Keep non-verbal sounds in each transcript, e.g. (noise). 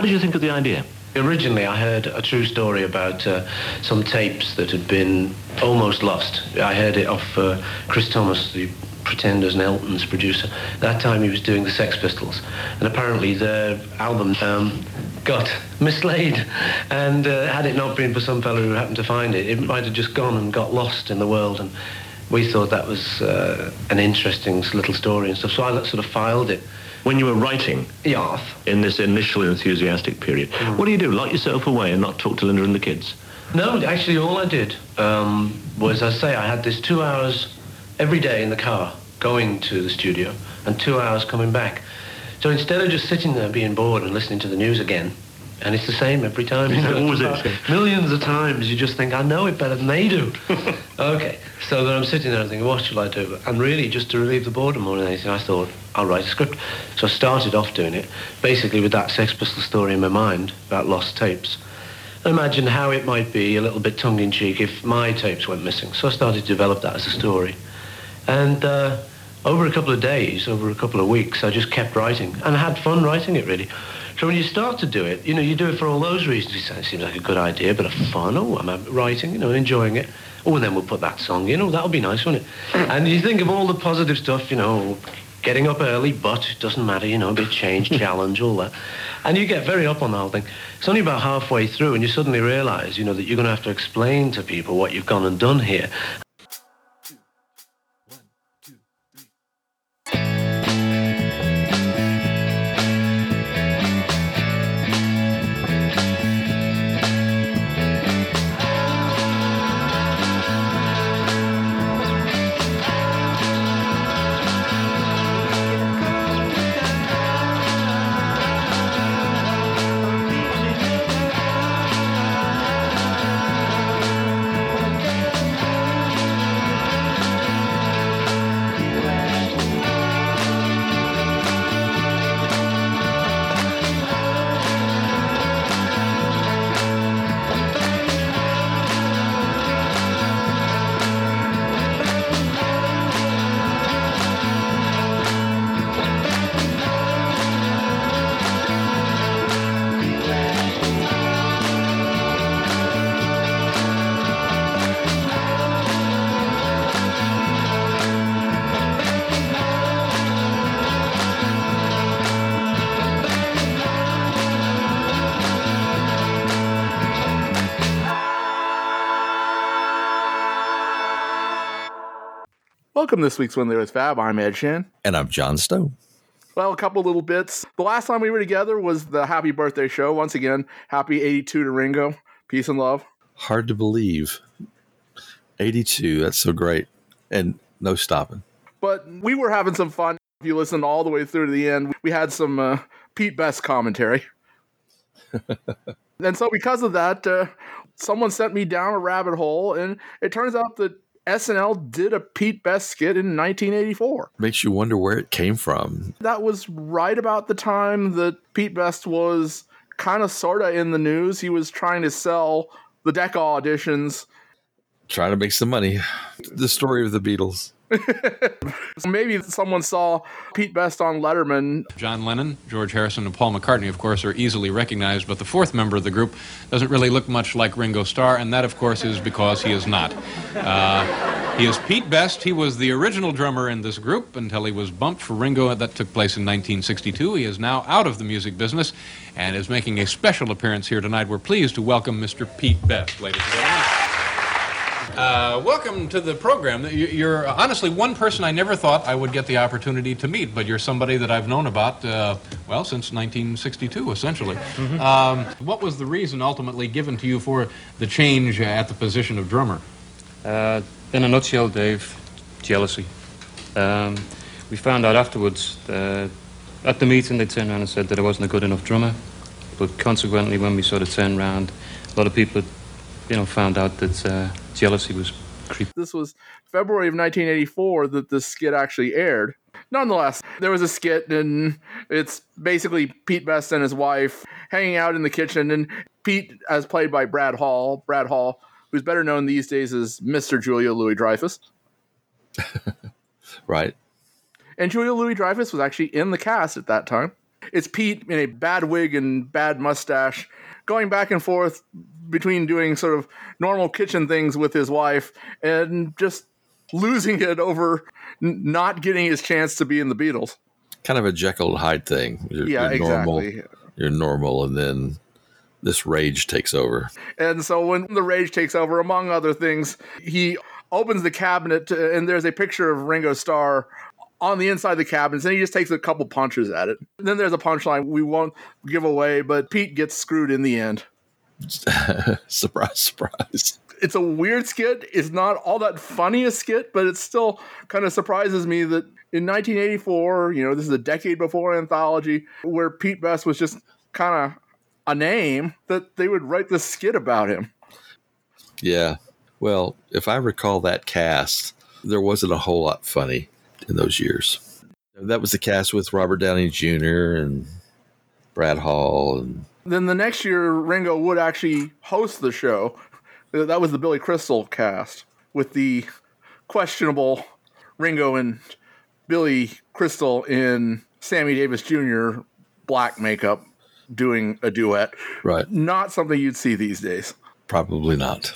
How did you think of the idea? Originally, I heard a true story about uh, some tapes that had been almost lost. I heard it off uh, Chris Thomas, the Pretenders and Elton's producer. That time he was doing the Sex Pistols, and apparently their album um, got (laughs) mislaid. And uh, had it not been for some fellow who happened to find it, it might have just gone and got lost in the world. And we thought that was uh, an interesting little story and stuff. So I sort of filed it. When you were writing Yeah. in this initial enthusiastic period, Mm. what do you do? Lock yourself away and not talk to Linda and the kids? No, actually, all I did um, was, I say, I had this two hours every day in the car going to the studio and two hours coming back. So instead of just sitting there being bored and listening to the news again, and it's the same every time. (laughs) You know, Always is. Millions of times you just think, I know it better than they do. (laughs) okay, so then I'm sitting there and thinking, what shall I do? And really, just to relieve the boredom more than anything, I thought, I'll write a script. So I started off doing it, basically with that Sex Pistol story in my mind about lost tapes. I imagined how it might be a little bit tongue-in-cheek if my tapes went missing. So I started to develop that as a story. And uh, over a couple of days, over a couple of weeks, I just kept writing and I had fun writing it, really. So when you start to do it, you know, you do it for all those reasons. It seems like a good idea, but a fun. Oh, I'm writing, you know, enjoying it. Oh, and then we'll put that song in. Oh, that'll be nice, won't it? Mm. And you think of all the positive stuff, you know, getting up early, but it doesn't matter, you know, a bit of change, (laughs) challenge, all that. And you get very up on the whole thing. It's only about halfway through and you suddenly realize, you know, that you're going to have to explain to people what you've gone and done here. Welcome to this week's When There Was Fab. I'm Ed Shin. And I'm John Stone. Well, a couple little bits. The last time we were together was the happy birthday show. Once again, happy 82 to Ringo. Peace and love. Hard to believe. 82. That's so great. And no stopping. But we were having some fun. If you listened all the way through to the end, we had some uh, Pete Best commentary. (laughs) and so, because of that, uh, someone sent me down a rabbit hole, and it turns out that SNL did a Pete Best skit in 1984. Makes you wonder where it came from. That was right about the time that Pete Best was kind of sort of in the news. He was trying to sell the Decca auditions. Trying to make some money. The story of the Beatles. (laughs) Maybe someone saw Pete Best on Letterman. John Lennon, George Harrison, and Paul McCartney, of course, are easily recognized, but the fourth member of the group doesn't really look much like Ringo Starr, and that, of course, is because he is not. Uh, he is Pete Best. He was the original drummer in this group until he was bumped for Ringo. That took place in 1962. He is now out of the music business and is making a special appearance here tonight. We're pleased to welcome Mr. Pete Best, ladies and gentlemen. Uh, welcome to the program. You- You're honestly one person I never thought I would get the opportunity to meet, but you're somebody that I've known about, uh, well, since 1962, essentially. Um, what was the reason ultimately given to you for the change at the position of drummer? Uh, in a nutshell, Dave, jealousy. Um, we found out afterwards uh, at the meeting they turned around and said that I wasn't a good enough drummer. But consequently, when we sort of turned around, a lot of people, you know, found out that uh, jealousy was creeping. This was February of 1984 that this skit actually aired. Nonetheless, there was a skit, and it's basically Pete Best and his wife hanging out in the kitchen, and Pete, as played by Brad Hall, Brad Hall, who's better known these days as Mr. Julia Louis Dreyfus. (laughs) Right? And Julia Louis Dreyfus was actually in the cast at that time. it's Pete in a bad wig and bad mustache, going back and forth between doing sort of normal kitchen things with his wife and just losing it over n- not getting his chance to be in the Beatles. Kind of a Jekyll and Hyde thing. You're, Yeah, you're normal. exactly. You're normal, and then this rage takes over. And so when the rage takes over, among other things, he opens the cabinet to, and there's a picture of Ringo Starr on the inside of the cabinet, and he just takes a couple punches at it. And then there's a punchline we won't give away, but Pete gets screwed in the end. (laughs) surprise, surprise. It's a weird skit. It's not all that funny a skit, but it still kind of surprises me that in 1984, you know, this is a decade before Anthology, where Pete Best was just kind of a name, that they would write this skit about him. Yeah. Well, if I recall that cast, there wasn't a whole lot funny in those years. That was the cast with Robert Downey Jr. and Brad Hall and Then the next year, Ringo would actually host the show. Uh, that was the Billy Crystal cast with the questionable Ringo and Billy Crystal in Sammy Davis Jr. black makeup doing a duet. right. Not something you'd see these days. Probably not.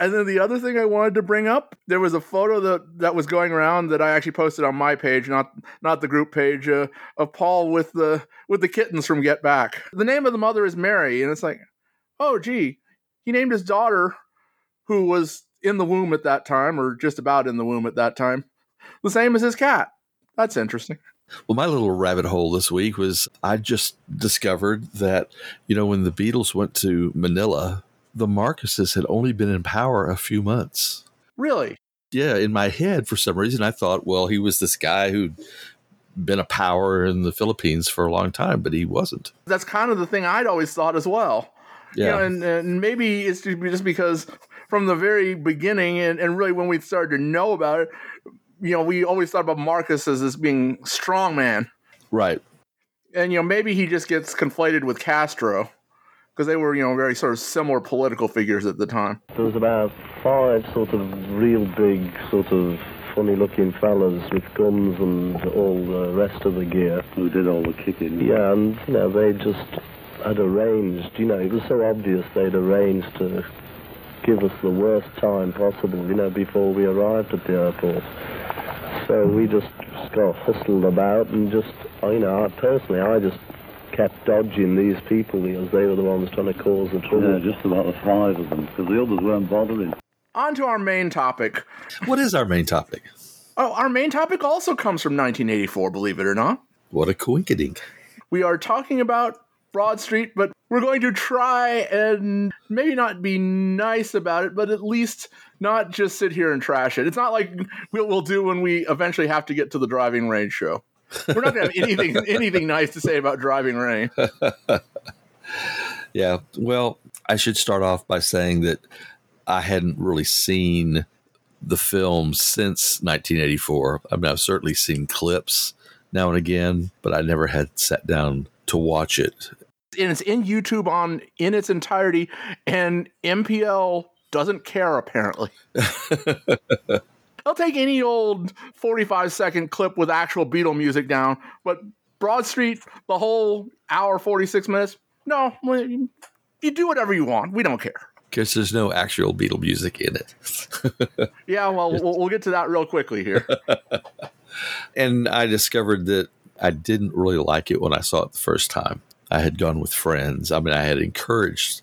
And then the other thing I wanted to bring up, there was a photo that, that was going around that I actually posted on my page, not not the group page, uh, of Paul with the with the kittens from Get Back. The name of the mother is Mary, and it's like, oh gee, he named his daughter, who was in the womb at that time, or just about in the womb at that time, the same as his cat. That's interesting. Well, my little rabbit hole this week was I just discovered that, you know, when the Beatles went to Manila, the Marcoses had only been in power a few months. Really, Yeah, in my head, for some reason, I thought, well, he was this guy who'd been a power in the Philippines for a long time, but he wasn't. that's kind of the thing I'd always thought as well. Yeah. You know, and, and maybe it's just because from the very beginning and, and really when we started to know about it, you know, we always thought about Marcos as this being strong man. right. And, you know, maybe he just gets conflated with Castro because they were, you know, very sort of similar political figures at the time. There was about five sort of real big, sort of funny-looking fellas with guns and all the rest of the gear. Who did all the kicking? Yeah, and you know they just had arranged. You know, it was so obvious they'd arranged to give us the worst time possible. You know, before we arrived at the airport. So we just got hustled about and just, you know, I, personally, I just kept dodging these people because they were the ones trying to cause the trouble. Yeah, just about the five of them, because the others weren't bothering. On to our main topic. What is our main topic? Oh, our main topic also comes from 1984, believe it or not. What a coinkydink. we are talking about Broad Street, but we're going to try and maybe not be nice about it, but at least not just sit here and trash it. It's not like we'll, we'll do when we eventually have to get to the Driving Rain show. We're not going to have anything (laughs) anything nice to say about driving rain. (laughs) Yeah. Well, I should start off by saying that I hadn't really seen the film since 1984. I mean, I've certainly seen clips now and again, but I never had sat down to watch it. And it's in YouTube on in its entirety, and MPL doesn't care apparently. (laughs) They'll take any old 45 second clip with actual Beatle music down, but Broad Street, the whole hour 46 minutes, no, you you do whatever you want. We don't care. Because there's no actual Beatle music in it. (laughs) Yeah, well, we'll, we'll get to that real quickly here. (laughs) And I discovered that I didn't really like it when I saw it the first time. I had gone with friends. I mean, I had encouraged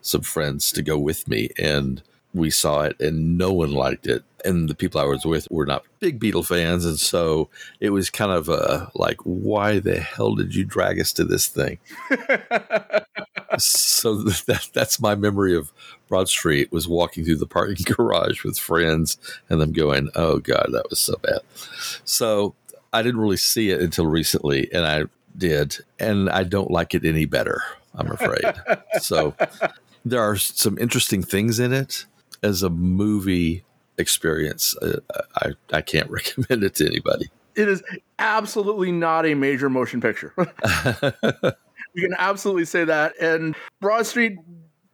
some friends to go with me, and we saw it, and no one liked it. And the people I was with were not big Beatle fans. And so it was kind of a like, why the hell did you drag us to this thing? (laughs) so that, that's my memory of Broad Street was walking through the parking (laughs) garage with friends and them going, oh God, that was so bad. So I didn't really see it until recently, and I did, and I don't like it any better. I'm afraid. (laughs) so there are some interesting things in it as a movie experience. Uh, I I can't (laughs) recommend it to anybody. it is absolutely not a major motion picture. (laughs) we can absolutely say that. And Broad Street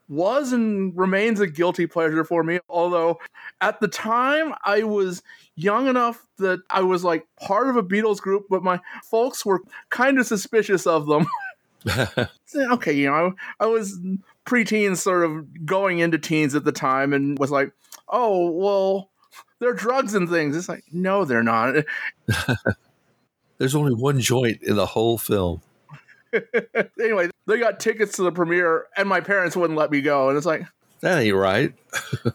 was and remains a guilty pleasure for me. Although at the time I was young enough that I was like part of a Beatles group, but my folks were kind of suspicious of them. (laughs) okay, you know, I, I was preteen, sort of going into teens at the time, and was like, oh, well, they're drugs and things. It's like, no, they're not. (laughs) There's only one joint in the whole film. (laughs) anyway, they got tickets to the premiere, and my parents wouldn't let me go. And it's like, That ain't right.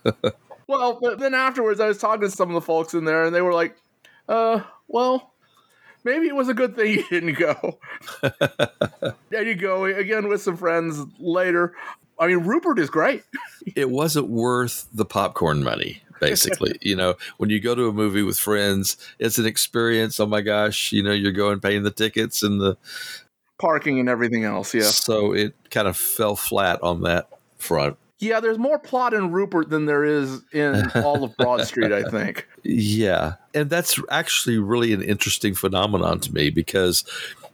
(laughs) well, but then afterwards, I was talking to some of the folks in there, and they were like, uh, well, maybe it was a good thing you didn't go. (laughs) there you go again with some friends later. I mean, Rupert is great. (laughs) It wasn't worth the popcorn money. Basically, you know, when you go to a movie with friends, it's an experience. Oh my gosh, you know, you're going paying the tickets and the Parking and everything else, yeah. So it kind of fell flat on that front. Yeah, there's more plot in Rupert than there is in all of Broad Street, I think. (laughs) Yeah. And that's actually really an interesting phenomenon to me because,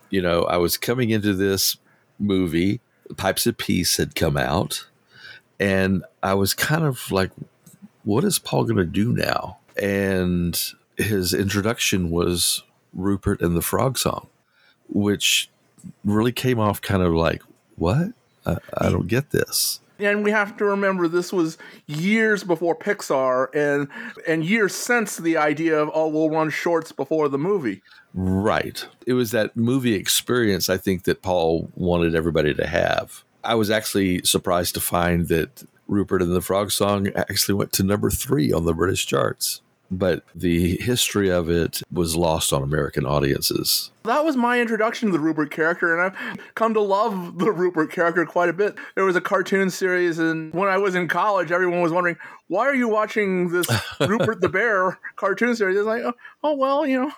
you know, I was coming into this movie, Pipes of Peace had come out, and I was kind of like, what is Paul going to do now? And his introduction was Rupert and the Frog Song, which really came off kind of like, what? I, I don't get this. And we have to remember this was years before Pixar and and years since the idea of oh we'll run shorts before the movie. Right. It was that movie experience I think that Paul wanted everybody to have. I was actually surprised to find that Rupert and the Frog Song actually went to number 3 on the British charts. But the history of it was lost on American audiences. That was my introduction to the Rupert character, and I've come to love the Rupert character quite a bit. There was a cartoon series, and when I was in college, everyone was wondering, why are you watching this (laughs) Rupert the Bear cartoon series? It's like, oh, oh, well, you know,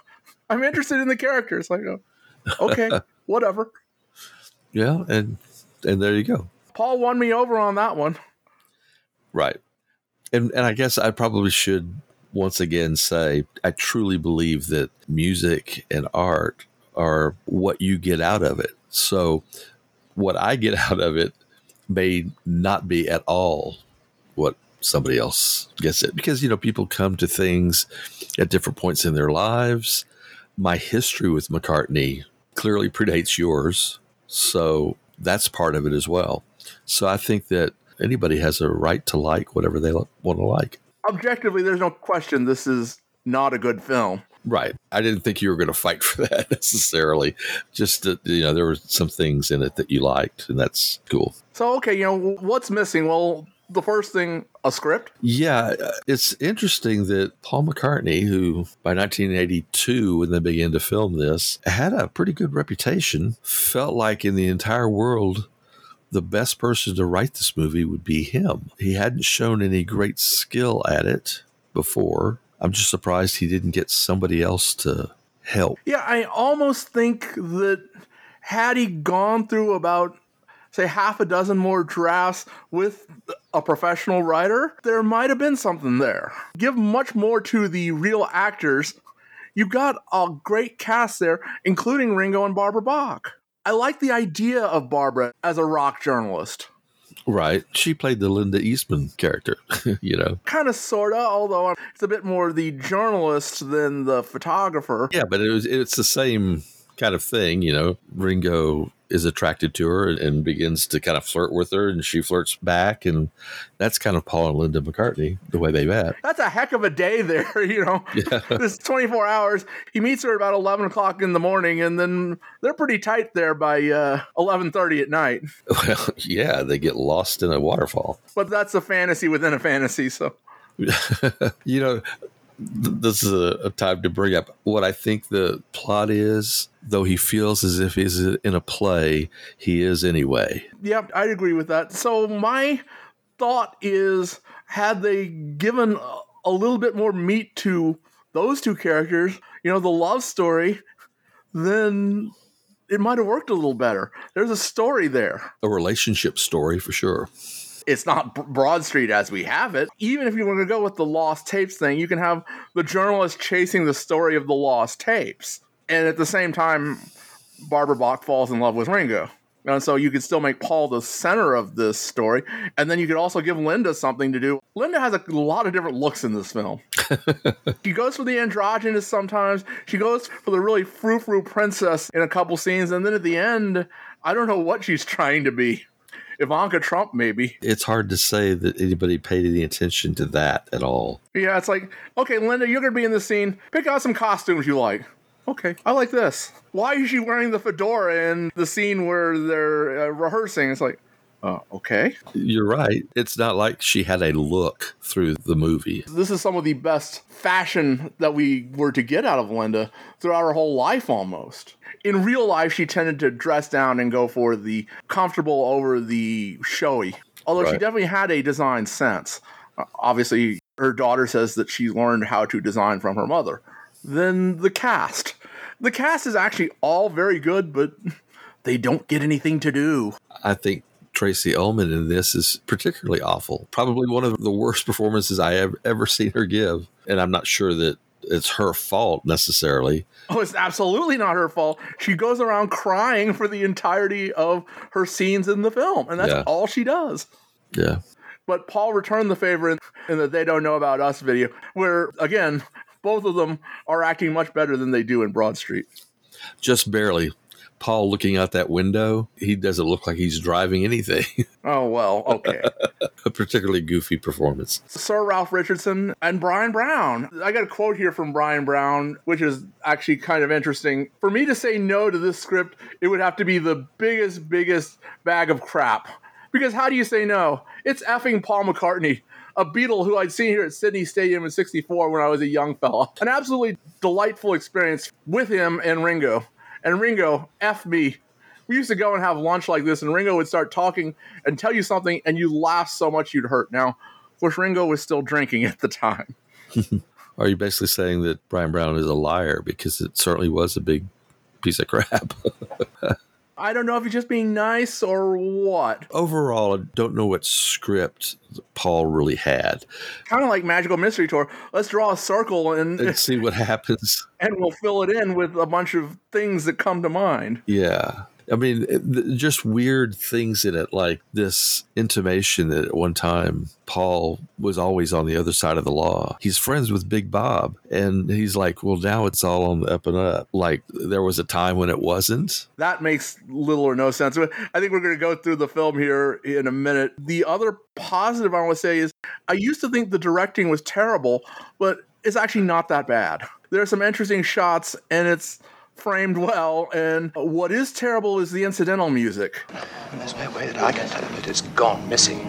I'm interested in the character. It's like, oh, okay, (laughs) whatever. Yeah, and and there you go. Paul won me over on that one. Right. And and I guess I probably should once again say I truly believe that music and art are what you get out of it. So, what I get (laughs) out of it may not be at all what somebody else gets it because you know people come to things at different points in their lives. My history with McCartney clearly predates yours, so that's part of it as well. So I think that anybody has a right to like whatever they want to like objectively, there's no question this is not a good film. Right. I didn't think you were going to fight (laughs) for that necessarily. Just that, you know, there were some things in it that you liked, and that's cool. So, okay, you know, what's missing? Well, the first thing, a script? Yeah. Uh, it's interesting that Paul McCartney, who by 1982, when they began to film this, had a pretty good reputation, felt like in the entire world, the best person to write this movie would be him. He hadn't shown any great skill at it before. I'm just surprised he didn't get somebody else to help. Yeah, I almost think that had he gone through about say half a dozen more drafts with a professional writer, there might have been something there. Give much more to the real actors. You've got a great cast there, including Ringo and Barbara Bach. I like the idea of Barbara as a rock journalist. Right. She played the Linda Eastman character, (laughs) you know. Kind of, sort of, although it's a bit more the journalist than the photographer. Yeah, but it was it's the same kind of thing, you know. Ringo is attracted to her and begins to kind of flirt with her, and she flirts back, and that's kind of Paul and Linda McCartney the way they met. That's a heck of a day there, (laughs) you know. (laughs) Yeah. this twenty four hours. He meets her about eleven o'clock in the morning, and then they're pretty tight there by uh, eleven thirty at night. (laughs) Well, yeah, they get lost in a waterfall. But that's a fantasy within a fantasy, so. you know, this is a, a, time to bring up what I think the plot is. Though he feels as if he's in a play, he is anyway. Yep, I agree with that. So my thought is, had they given a little bit more meat to those two characters, you know, the love story, then it might have worked a little better. There's a story there, a relationship story for sure it's not Broad Street as we have it. Even if you want to go with the lost tapes thing, you can have the journalist chasing the story of the lost tapes. And at the same time, Barbara Bach falls in love with Ringo. And so you could still make Paul the center of this story. And then you could also give Linda something to do. Linda has a lot of different looks in this film. (laughs) she goes for the androgynous sometimes. She goes for the really frou frou princess in a couple scenes. And then at the end, I don't know what she's trying to be. Ivanka Trump, maybe. It's hard to say that anybody paid any attention to that at all. Yeah, it's like, okay, Linda, you're going to be in the scene. Pick out some costumes you like. Okay, I like this. Why is she wearing the fedora in the scene where they're uh, rehearsing? It's like, uh, okay. You're right. It's not like she had a look through the movie. This is some of the best fashion that we were to get out of Linda throughout her whole life almost. In real life, she tended to dress down and go for the comfortable over the showy. Although she definitely had a design sense. Uh, obviously, her daughter says that she learned how to design from her mother. Then the cast. The cast is actually all very good, but (laughs) they don't get anything to do. I think Tracey Ullman in this is particularly awful. Probably one of the worst performances I have ever seen her give. And I'm not sure that it's her fault necessarily. Oh, it's absolutely not her fault. She goes around crying for the entirety of her scenes in the film, and that's Yeah. all she does. Yeah. But Paul returned the favor in, in the They Don't Know About Us video, where, again, both of them are acting much better than they do in Broad Street. Just barely. Paul looking out that window, he doesn't look like he's driving anything. (laughs) Oh, well, okay. (laughs) a particularly goofy performance. Sir Ralph Richardson and Bryan Brown. I got a quote here from Bryan Brown, which is actually kind of interesting. For me to say no to this script, it would have to be the biggest, biggest bag of crap. Because how do you say no? It's effing Paul McCartney, a Beatle who I'd seen here at Sydney Stadium in 64 when I was a young fella. An absolutely delightful experience with him and Ringo. And Ringo, F me. We used to go and have lunch like this, and Ringo would start talking and tell you something, and you laugh so much you'd hurt. Now, of course, Ringo was still drinking at the time. (laughs) (laughs) Are you basically saying that Bryan Brown is a liar because it certainly was a big piece of crap? (laughs) I don't know if he's just being nice or what. Overall, I don't know what script Paul really had. Kind of like Magical Mystery Tour. Let's draw a circle and And see what happens. (laughs) and we'll fill it in with a bunch of things that come to mind. Yeah. I mean, just weird things in it, like this intimation that at one time Paul was always on the other side of the law. He's friends with Big Bob, and he's like, "Well, now it's all on the up and up." Like there was a time when it wasn't. That makes little or no sense. I think we're going to go through the film here in a minute. The other positive I want to say is I used to think the directing was terrible, but it's actually not that bad. There are some interesting shots, and it's framed well. And what is terrible is the incidental music. There's no way that I can tell him that it's gone missing.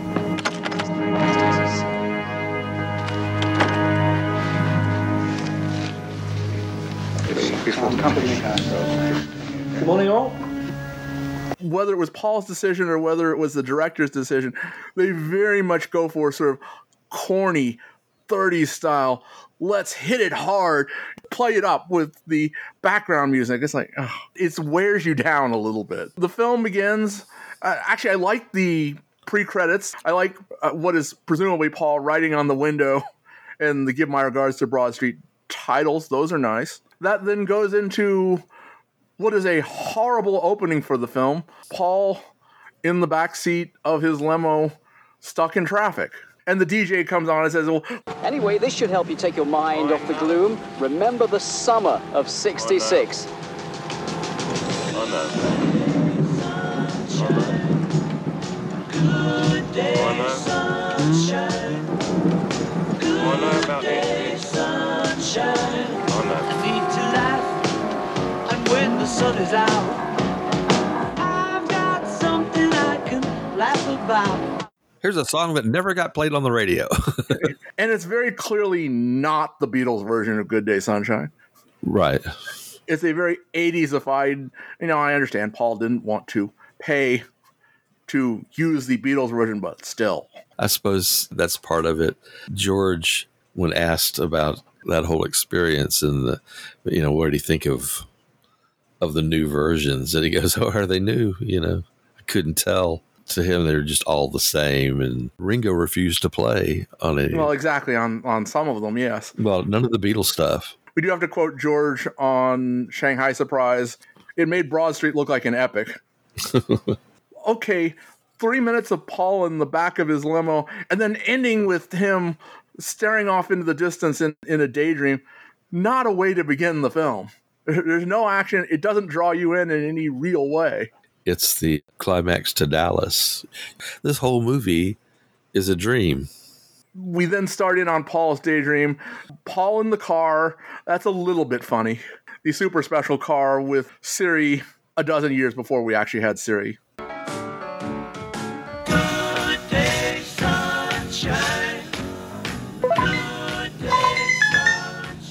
Good morning, all. Whether it was Paul's decision or whether it was the director's decision, they very much go for sort of corny 30s style. Let's hit it hard, play it up with the background music. It's like, ugh, it wears you down a little bit. The film begins. Uh, actually, I like the pre credits. I like uh, what is presumably Paul writing on the window (laughs) and the Give My Regards to Broad Street titles. Those are nice. That then goes into what is a horrible opening for the film. Paul in the back seat of his limo, stuck in traffic. And the DJ comes on and says, Well, Anyway, this should help you take your mind off the gloom. Remember the summer of 66. Feet to life, and sun is out, I've got something I can laugh about. Here's a song that never got played on the radio. (laughs) and it's very clearly not the Beatles version of Good Day Sunshine. right. It's a very 80s-ified, you know, I understand Paul didn't want to pay to use the Beatles version, but still. I suppose that's part of it. George, when asked about that whole experience and the, you know, what did he think of of the new versions? And he goes, (laughs) "Oh, are they new?" You know, I couldn't tell. To him, they're just all the same. And Ringo refused to play on it Well, exactly on on some of them, yes. Well, none of the Beatles stuff. We do have to quote George on Shanghai Surprise. It made Broad Street look like an epic. (laughs) okay, three minutes of Paul in the back of his limo, and then ending with him staring off into the distance in, in a daydream. Not a way to begin the film. There's no action. It doesn't draw you in in any real way. It's the climax to Dallas. This whole movie is a dream. We then start in on Paul's daydream. Paul in the car. That's a little bit funny. The super special car with Siri a dozen years before we actually had Siri. Good day. Good day.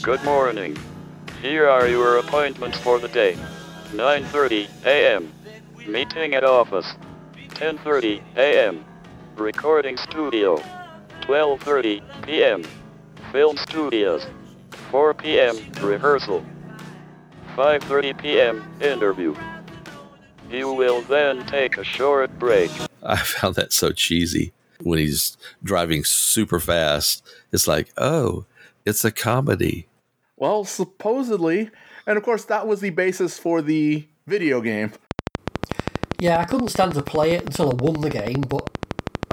Good morning. Here are your appointments for the day. 9:30 a.m. Meeting at office. 10:30 a.m. Recording studio. 12:30 p.m. Film studios. 4 p.m. rehearsal. 5:30 p.m. interview. You will then take a short break. (laughs) I found that so cheesy when he's driving super fast. It's like, oh, it's a comedy. Well, supposedly, and of course, that was the basis for the video game. Yeah, I couldn't stand to play it until I won the game, but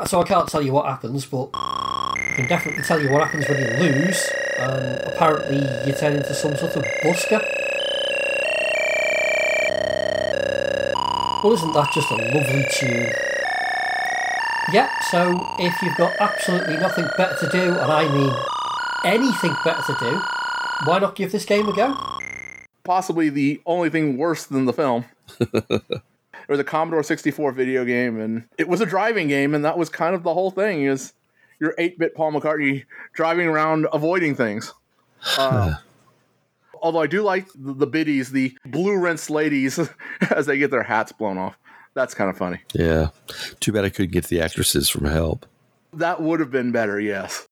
so I can't tell you what happens, but I can definitely tell you what happens when you lose. Um, apparently, you turn into some sort of busker. Well, isn't that just a lovely tune? Yep, so if you've got absolutely nothing better to do, and I mean anything better to do, why not give this game a go? Possibly the only thing worse than the film. (laughs) It was a Commodore 64 video game, and it was a driving game, and that was kind of the whole thing. Is your 8-bit Paul McCartney driving around avoiding things. Uh, (sighs) although I do like the, the biddies, the blue rinse ladies, (laughs) as they get their hats blown off. That's kind of funny. Yeah. Too bad I couldn't get the actresses from help. That would have been better, yes.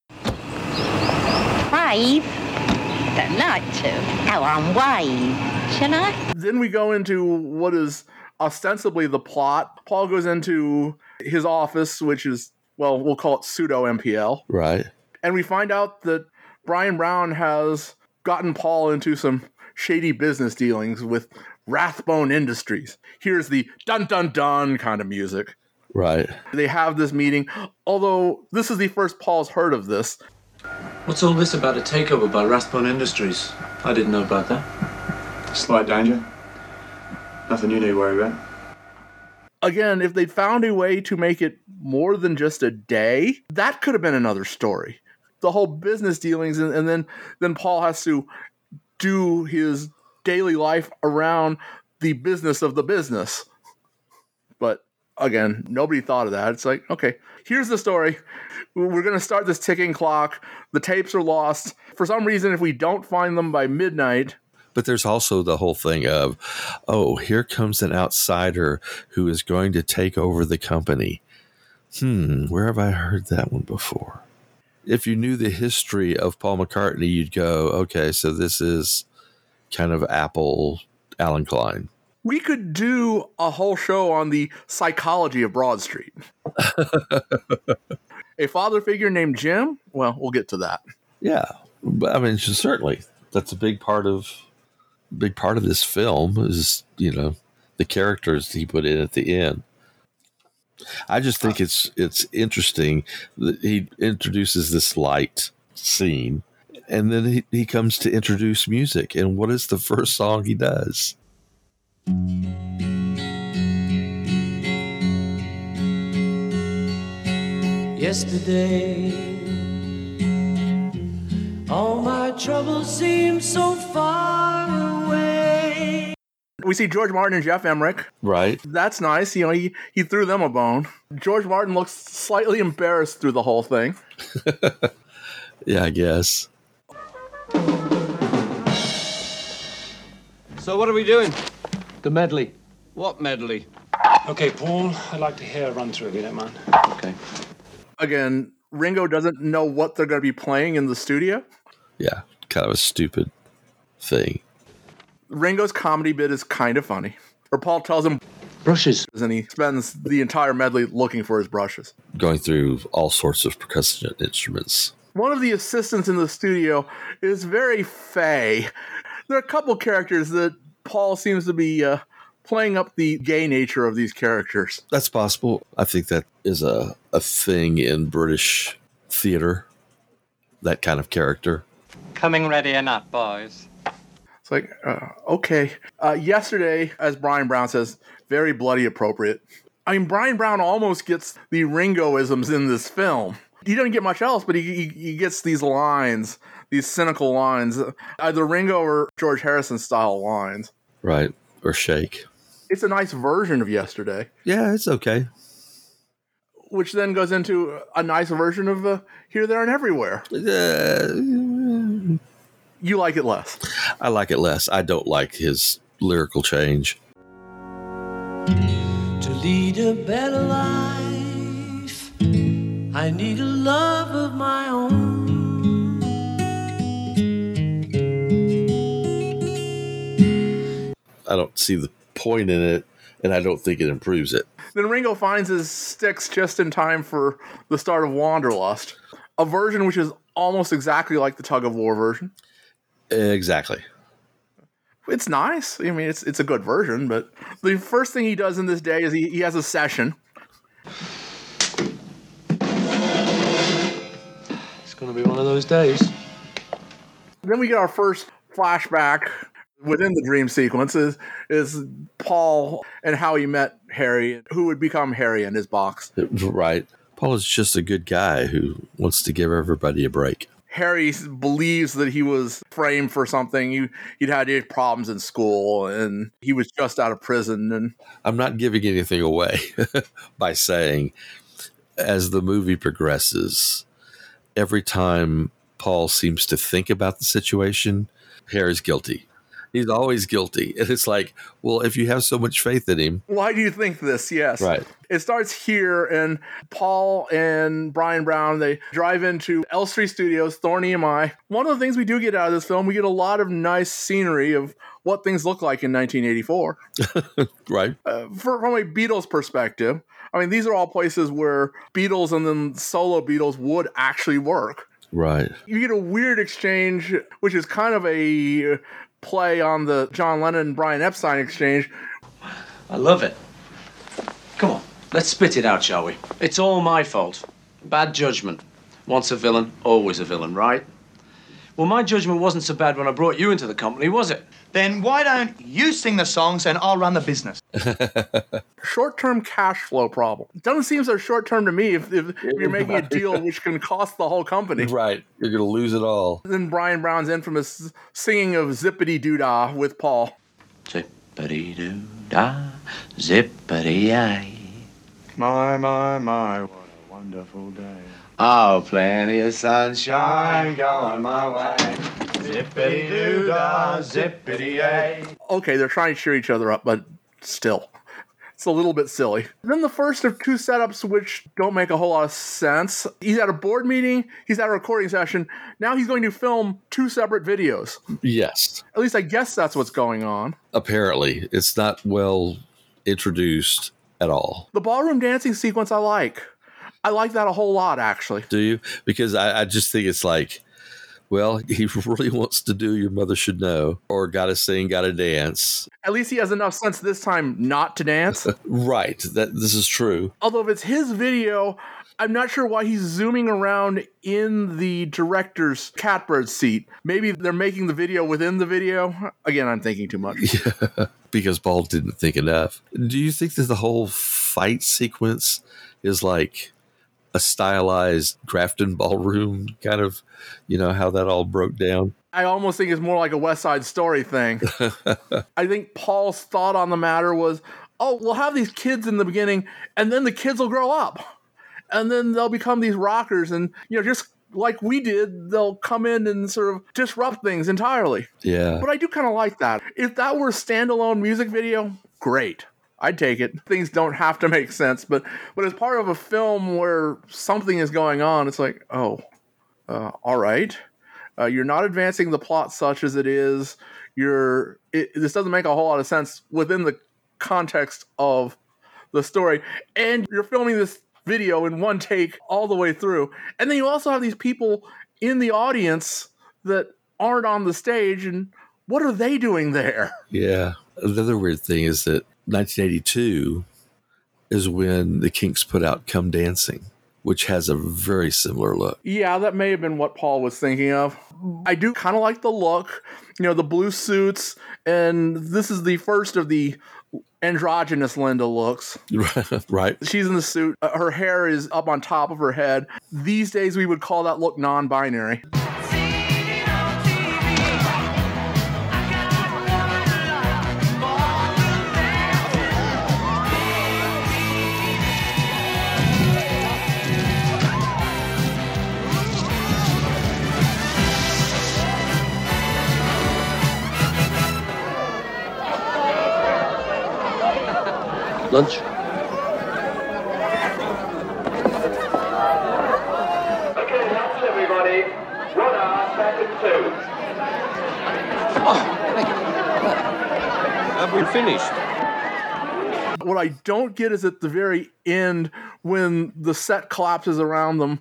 Wave? I don't like to. Go on, wave. Shall I? Then we go into what is ostensibly the plot. Paul goes into his office, which is, well, we'll call it pseudo MPL. Right. And we find out that Bryan Brown has gotten Paul into some shady business dealings with Rathbone Industries. Here's the dun dun dun kind of music. Right. They have this meeting, although this is the first Paul's heard of this. What's all this about a takeover by Rathbone Industries? I didn't know about that. Slight danger. Nothing you need worry about. Again, if they'd found a way to make it more than just a day, that could have been another story. The whole business dealings, and, and then then Paul has to do his daily life around the business of the business. But again, nobody thought of that. It's like, okay, here's the story. We're going to start this ticking clock. The tapes are lost. For some reason, if we don't find them by midnight, But there's also the whole thing of, oh, here comes an outsider who is going to take over the company. Hmm, where have I heard that one before? If you knew the history of Paul McCartney, you'd go, okay, so this is kind of Apple Allen Klein. we could do a whole show on the psychology of Broad Street. (laughs) a father figure named Jim? Well, we'll get to that. Yeah, but I mean, certainly that's a big part of big part of this film is you know the characters he put in at the end. I just think it's it's interesting that he introduces this light scene, and then he, he comes to introduce music. And what is the first song he does? Yesterday, all my troubles seem so far. We see George Martin and Geoff Emerick. Right. That's nice. You know, he, he threw them a bone. George Martin looks slightly embarrassed through the whole thing. (laughs) Yeah, I guess. So what are we doing? The medley. What medley? Okay, Paul, I'd like to hear a run through if you don't mind. Okay. Again, Ringo doesn't know what they're going to be playing in the studio. Yeah, kind of a stupid thing. Ringo's comedy bit is kind of funny. Or Paul tells him brushes, and he spends the entire medley looking for his brushes. Going through all sorts of percussion instruments. One of the assistants in the studio is very fey. There are a couple characters that Paul seems to be uh, playing up the gay nature of these characters. That's possible. I think that is a, a thing in British theater, that kind of character. Coming ready or not, boys? Like, uh, okay. Uh, yesterday, as Bryan Brown says, very bloody appropriate. I mean, Bryan Brown almost gets the Ringoisms in this film. He doesn't get much else, but he, he, he gets these lines, these cynical lines, either Ringo or George Harrison style lines. Right. Or Shake. It's a nice version of yesterday, Yeah, it's okay. which then goes into a nice version of uh, Here, There, and Everywhere. You like it less. I like it less. I don't like his lyrical change. To lead a better life, I need a love of my own. I don't see the point in it, and I don't think it improves it. Then Ringo finds his sticks just in time for the start of Wanderlust, a version which is almost exactly like the tug of war version. Exactly. It's nice. I mean, it's it's a good version, but the first thing he does in this day is he, he has a session. It's going to be one of those days. Then we get our first flashback within the dream sequence is, is Paul and how he met Harry, who would become Harry in his box. Right. Paul is just a good guy who wants to give everybody a break. Harry believes that he was framed for something. He, he'd had problems in school and he was just out of prison. And I'm not giving anything away (laughs) by saying, as the movie progresses, every time Paul seems to think about the situation, Harry's guilty. He's always guilty. And it's like, well, if you have so much faith in him, why do you think this? Yes. Right. It starts here, and Paul and Bryan Brown they drive into Elstree Studios, Thorn EMI. One of the things we do get out of this film, we get a lot of nice scenery of what things look like in 1984. (laughs) right? Uh, for, from a Beatles perspective, I mean, these are all places where Beatles and then solo Beatles would actually work. Right. You get a weird exchange, which is kind of a play on the John Lennon and Brian Epstein exchange. I love it. Come on, let's spit it out, shall we? It's all my fault. Bad judgment. Once a villain, always a villain, right? Well, my judgment wasn't so bad when I brought you into the company, was it? Then why don't you sing the songs and I'll run the business? (laughs) short term cash flow problem. Doesn't seem so short term to me if, if, if you're making a (laughs) deal which can cost the whole company. Right. You're going to lose it all. Then Bryan Brown's infamous singing of Zippity Doo Dah with Paul. Zippity doo dah, zippity ay. My, my, my, what a wonderful day. Oh, plenty of sunshine going my way. Zippity doo dah, zippity yay. Okay, they're trying to cheer each other up, but still. It's a little bit silly. Then the first of two setups which don't make a whole lot of sense. He's at a board meeting, he's at a recording session. Now he's going to film two separate videos. Yes. At least I guess that's what's going on. Apparently, it's not well introduced at all. The ballroom dancing sequence I like. I like that a whole lot, actually. Do you? Because I, I just think it's like, well, he (laughs) really wants to do Your Mother Should Know or Gotta Sing, Gotta Dance. At least he has enough sense this time not to dance. (laughs) right. That This is true. Although if it's his video, I'm not sure why he's zooming around in the director's catbird seat. Maybe they're making the video within the video. Again, I'm thinking too much. Yeah, (laughs) because Paul didn't think enough. Do you think that the whole fight sequence is like a stylized Grafton ballroom kind of, you know, how that all broke down? I almost think it's more like a West Side Story thing. (laughs) I think Paul's thought on the matter was, oh, we'll have these kids in the beginning, and then the kids will grow up. And then they'll become these rockers, and, you know, just like we did, they'll come in and sort of disrupt things entirely. Yeah. But I do kind of like that. If that were a standalone music video, great. I'd take it. Things don't have to make sense, but but as part of a film where something is going on, it's like, oh, uh, all right. Uh, you're not advancing the plot such as it is. You're it, this doesn't make a whole lot of sense within the context of the story, and you're filming this video in one take all the way through, and then you also have these people in the audience that aren't on the stage, and what are they doing there? Yeah. Another weird thing is that 1982 is when the Kinks put out "Come Dancing," which has a very similar look. Yeah, that may have been what Paul was thinking of. I do kind of like the look, you know, the blue suits, and this is the first of the androgynous Linda looks. (laughs) right. She's in the suit. Uh, Her hair is up on top of her head. These days, we would call that look non binary. Lunch? everybody. One hour, second two. Oh, Have we finished? What I don't get is at the very end when the set collapses around them,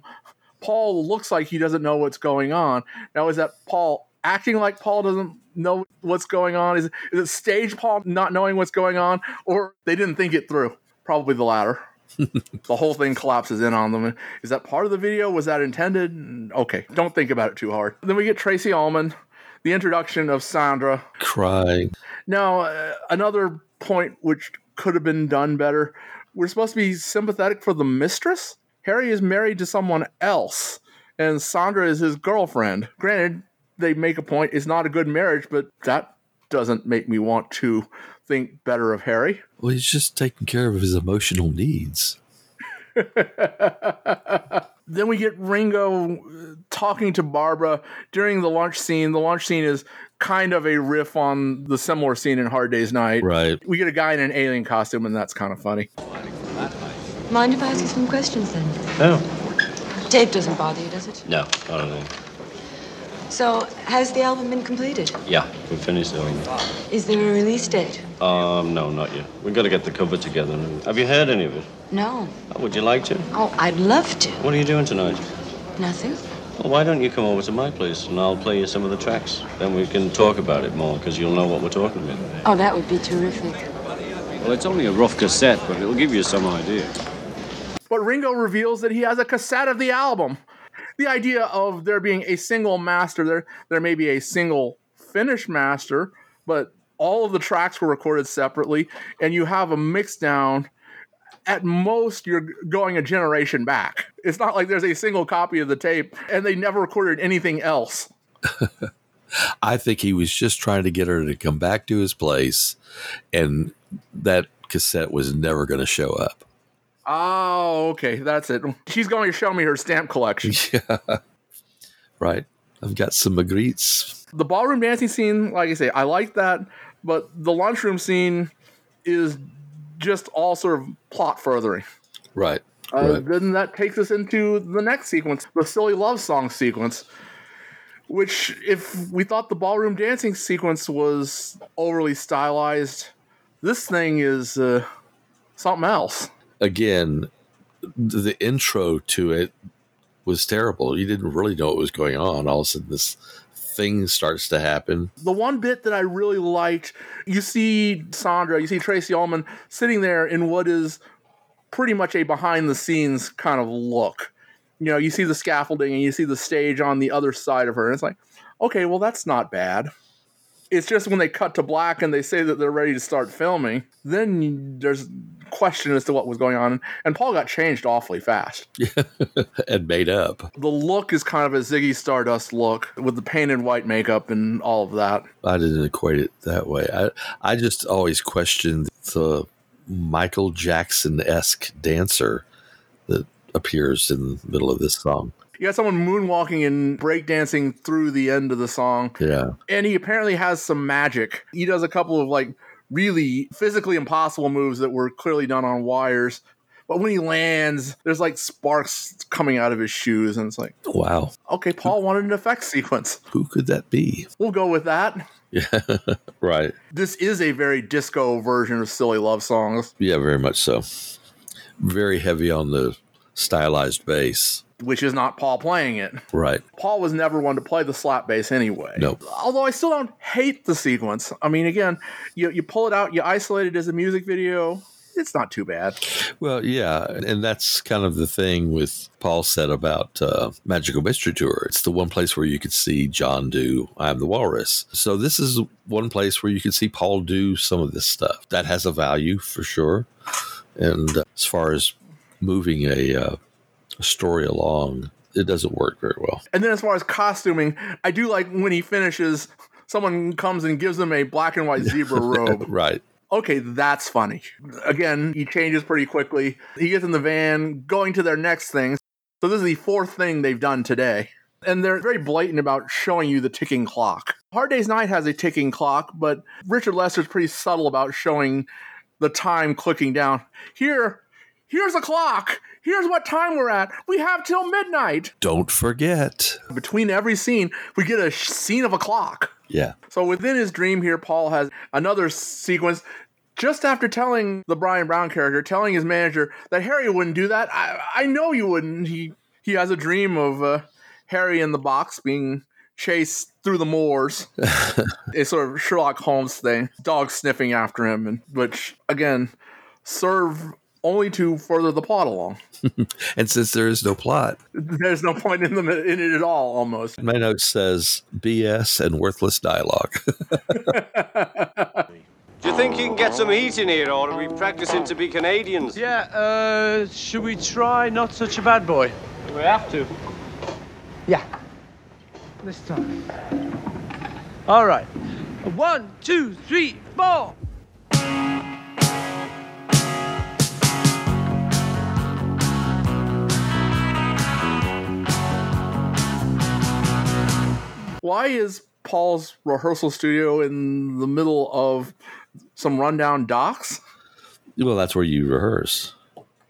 Paul looks like he doesn't know what's going on. Now, is that Paul acting like Paul doesn't know what's going on? Is, is it stage Paul not knowing what's going on, or they didn't think it through? Probably the latter. (laughs) the whole thing collapses in on them. Is that part of the video? Was that intended? Okay, don't think about it too hard. Then we get Tracey Ullman, the introduction of Sandra. Crying. Now, uh, another point which could have been done better. We're supposed to be sympathetic for the mistress. Harry is married to someone else, and Sandra is his girlfriend. Granted, they make a point it's not a good marriage, but that doesn't make me want to think better of Harry. Well, he's just taking care of his emotional needs. (laughs) then we get Ringo uh, talking to Barbara during the lunch scene. The lunch scene is kind of a riff on the similar scene in Hard Day's Night. Right. We get a guy in an alien costume, and that's kind of funny. Mind if I ask you some questions then? No. Tape doesn't bother you, does it? No, I don't at all. So, has the album been completed? Yeah, we finished doing it. Is there a release date? Um, no, not yet. We've got to get the cover together. Have you heard any of it? No. Oh, would you like to? Oh, I'd love to. What are you doing tonight? Nothing. Well, why don't you come over to my place and I'll play you some of the tracks? Then we can talk about it more because you'll know what we're talking about. Oh, that would be terrific. Well, it's only a rough cassette, but it'll give you some idea. But Ringo reveals that he has a cassette of the album. The idea of there being a single master, there there may be a single finished master, but all of the tracks were recorded separately, and you have a mix down. At most, you're going a generation back. It's not like there's a single copy of the tape, and they never recorded anything else. (laughs) I think he was just trying to get her to come back to his place, and that cassette was never going to show up. Oh, okay, that's it. She's going to show me her stamp collection. (laughs) Yeah. Right. I've got some Magrittes. The ballroom dancing scene, like I say, I like that, but the lunchroom scene is just all sort of plot furthering. Right. Uh, right. Then that takes us into the next sequence, the silly love song sequence. Which, if we thought the ballroom dancing sequence was overly stylized, this thing is uh, something else. Again, the intro to it was terrible. You didn't really know what was going on. All of a sudden, this thing starts to happen. The one bit that I really liked, you see Sandra, you see Tracey Ullman sitting there in what is pretty much a behind the scenes kind of look. You know, you see the scaffolding and you see the stage on the other side of her. And it's like, okay, well, that's not bad. It's just when they cut to black and they say that they're ready to start filming, then there's question as to what was going on. And Paul got changed awfully fast. (laughs) and made up. The look is kind of a Ziggy Stardust look with the painted white makeup and all of that. I didn't equate it that way. I I just always questioned the Michael Jackson esque dancer that appears in the middle of this song. You got someone moonwalking and breakdancing through the end of the song. Yeah. And he apparently has some magic. He does a couple of like really physically impossible moves that were clearly done on wires. But when he lands, there's like sparks coming out of his shoes, and it's like, Wow. okay, Paul wanted an effect sequence. Who could that be? We'll go with that. Yeah. (laughs) right. This is a very disco version of Silly Love Songs. Yeah, very much so. Very heavy on the stylized bass. Which is not Paul playing it. Right. Paul was never one to play the slap bass anyway. Nope. Although I still don't hate the sequence. I mean, again, you, you pull it out, you isolate it as a music video. It's not too bad. Well, yeah, and that's kind of the thing with Paul said about uh, Magical Mystery Tour. It's the one place where you could see John do "I Am the Walrus." So this is one place where you can see Paul do some of this stuff. That has a value for sure. And uh, as far as moving a, uh, a story along, it doesn't work very well. And then as far as costuming, I do like when he finishes, someone comes and gives him a black and white (laughs) zebra robe. right. Okay, that's funny. Again, he changes pretty quickly. He gets in the van, going to their next thing. So this is the fourth thing they've done today. And they're very blatant about showing you the ticking clock. Hard Day's Night has a ticking clock, but Richard Lester's pretty subtle about showing the time clicking down. Here, here's a clock. Here's what time we're at. We have till midnight. Don't forget. Between every scene, we get a scene of a clock. Yeah. So within his dream here, Paul has another sequence just after telling the Bryan Brown character, telling his manager that Harry wouldn't do that. I, I know you wouldn't. He he has a dream of uh, Harry in the box being chased through the moors. (laughs) it's sort of Sherlock Holmes thing. Dog sniffing after him, and which again serve only to further the plot along. (laughs) and since there is no plot, There's no point in them in it at all. Almost. my note says BS and worthless dialogue. (laughs) Do you think you can get some heat in here, or are we practicing to be Canadians? Yeah, uh, should we try Not Such a Bad Boy? We have to. Yeah. This time. All right. One, two, three, four. Why is Paul's rehearsal studio in the middle of some rundown docks? well, that's where you rehearse.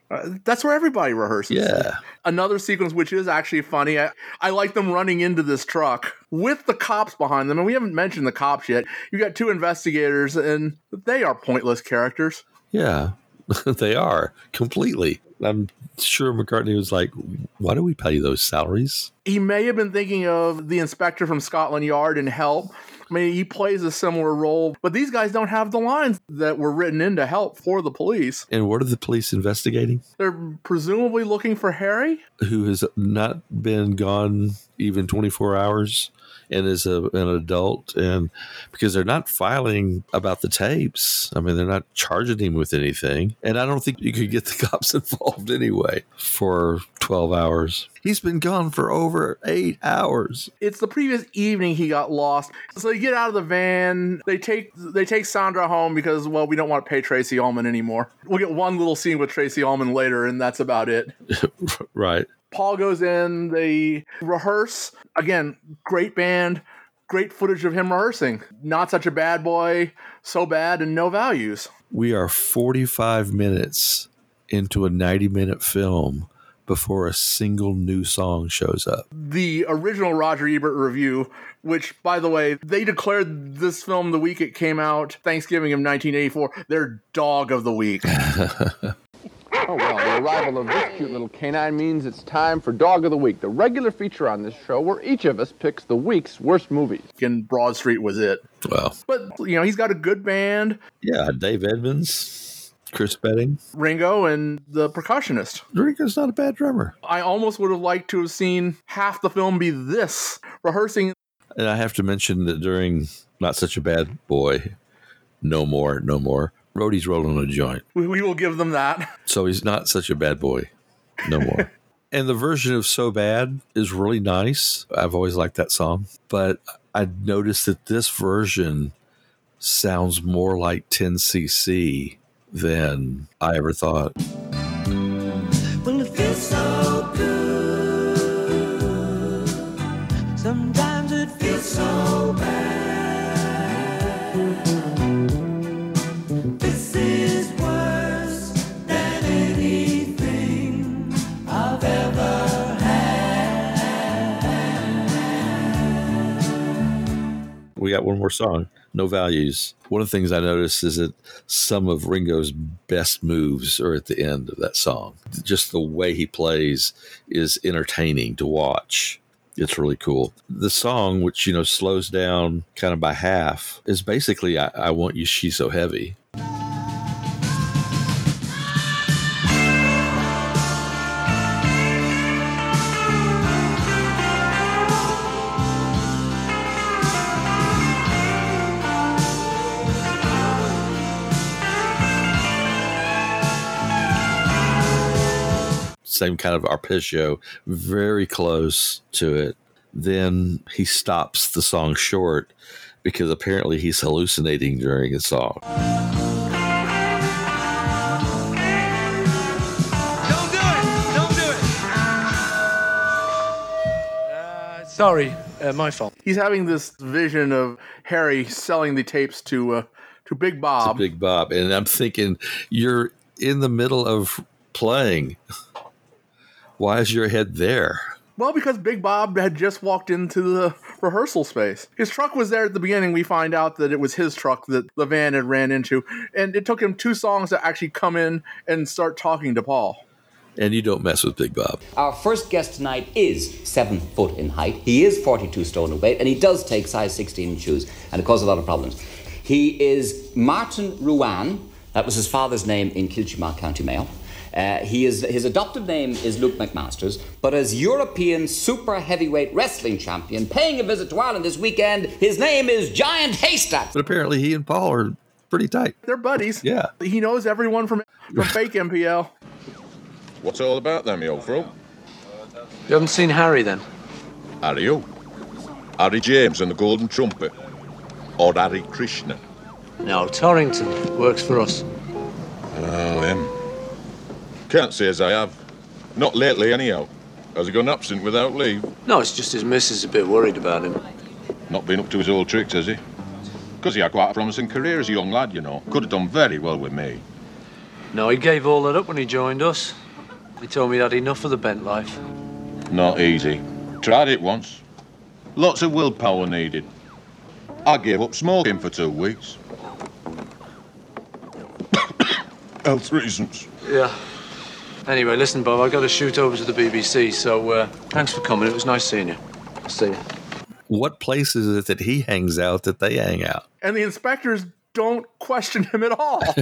Uh, that's where everybody rehearses. Yeah. Another sequence which is actually funny. I, I like them running into this truck with the cops behind them, and we haven't mentioned the cops yet. You got two investigators, and they are pointless characters. Yeah, (laughs) they are completely. I'm sure McCartney was like, why do we pay those salaries? He may have been thinking of the inspector from Scotland Yard and Help. I mean, he plays a similar role, but these guys don't have the lines that were written into Help for the police. And what are the police investigating? They're presumably looking for Harry. Who has not been gone even 24 hours and is a, an adult. And because they're not filing about the tapes, I mean, they're not charging him with anything. And I don't think you could get the (laughs) cops involved anyway for 12 hours. He's been gone for over eight hours. It's the previous evening he got lost. So they get out of the van. They take they take Sandra home because well we don't want to pay Tracey Ullman anymore. We'll get one little scene with Tracey Ullman later, and that's about it. (laughs) right. Paul goes in. They rehearse again. Great band. Great footage of him rehearsing. Not such a bad boy. So bad and no values. We are 45 minutes into a 90 minute film before a single new song shows up. the original Roger Ebert review, which, by the way, they declared this film the week it came out, Thanksgiving of 1984, their dog of the week. (laughs) Oh, well, the arrival of this cute little canine means it's time for Dog of the Week, the regular feature on this show where each of us picks the week's worst movies. and Broad Street was it. Well, But, you know, he's got a good band, yeah, Dave Edmunds, Chris Spedding. Ringo, and the percussionist. Ringo's not a bad drummer. I almost would have liked to have seen half the film be this rehearsing. And I have to mention that during Not Such a Bad Boy, No More, No More, Rhodey's rolling a joint. We, we will give them that. (laughs) So he's not such a bad boy no more. (laughs) and the version of So Bad is really nice. I've always liked that song. But I noticed that this version sounds more like 10cc than I ever thought. Well, We got one more song. No values. One of the things I noticed is that some of Ringo's best moves are at the end of that song. Just the way he plays is entertaining to watch. It's really cool. The song, which you know slows down kind of by half, is basically "I, I Want You, She's So Heavy." Same kind of arpeggio, very close to it. Then he stops the song short because apparently he's hallucinating during the song. Don't do it, don't do it. Sorry, uh, my fault. He's having this vision of Harry selling the tapes to uh, to Big to Bob. Big Bob. And I'm thinking, you're in the middle of playing. Why is your head there? Well, because Big Bob had just walked into the rehearsal space. His truck was there at the beginning. We find out that it was his truck that the van had ran into. And it took him two songs to actually come in and start talking to Paul. And you don't mess with Big Bob. Our first guest tonight is seven foot in height. He is 42 stone in weight, and he does take size 16 shoes, and it causes a lot of problems. He is Martin Ruane. That was his father's name in Kiltimagh, County Mayo. Uh, he is his adopted name is Luke McMasters, but as European super heavyweight wrestling champion, paying a visit to Ireland this weekend, his name is Giant Haystack. But apparently he and Paul are pretty tight. They're buddies. Yeah. He knows everyone from, from (laughs) fake MPL. What's all about then, you old friend? You haven't seen Harry then? Harry who? Harry James and the Golden Trumpet? Or Harry Krishna? No, Torrington works for us. Oh, him. Can't say as I have. Not lately, anyhow. Has he gone absent without leave? No, it's just his missus is a bit worried about him. Not been up to his old tricks, has he? Because he had quite a promising career as a young lad, you know. Could have done very well with me. No, he gave all that up when he joined us. He told me he'd had enough of the bent life. Not easy. Tried it once. Lots of willpower needed. I gave up smoking for two weeks. (coughs) Health reasons. Yeah. Anyway, listen, Bob, I've got to shoot over to the BBC, so uh, thanks for coming. It was nice seeing you. See you. What place is it that he hangs out that they hang out? And the inspectors don't question him at all. (laughs)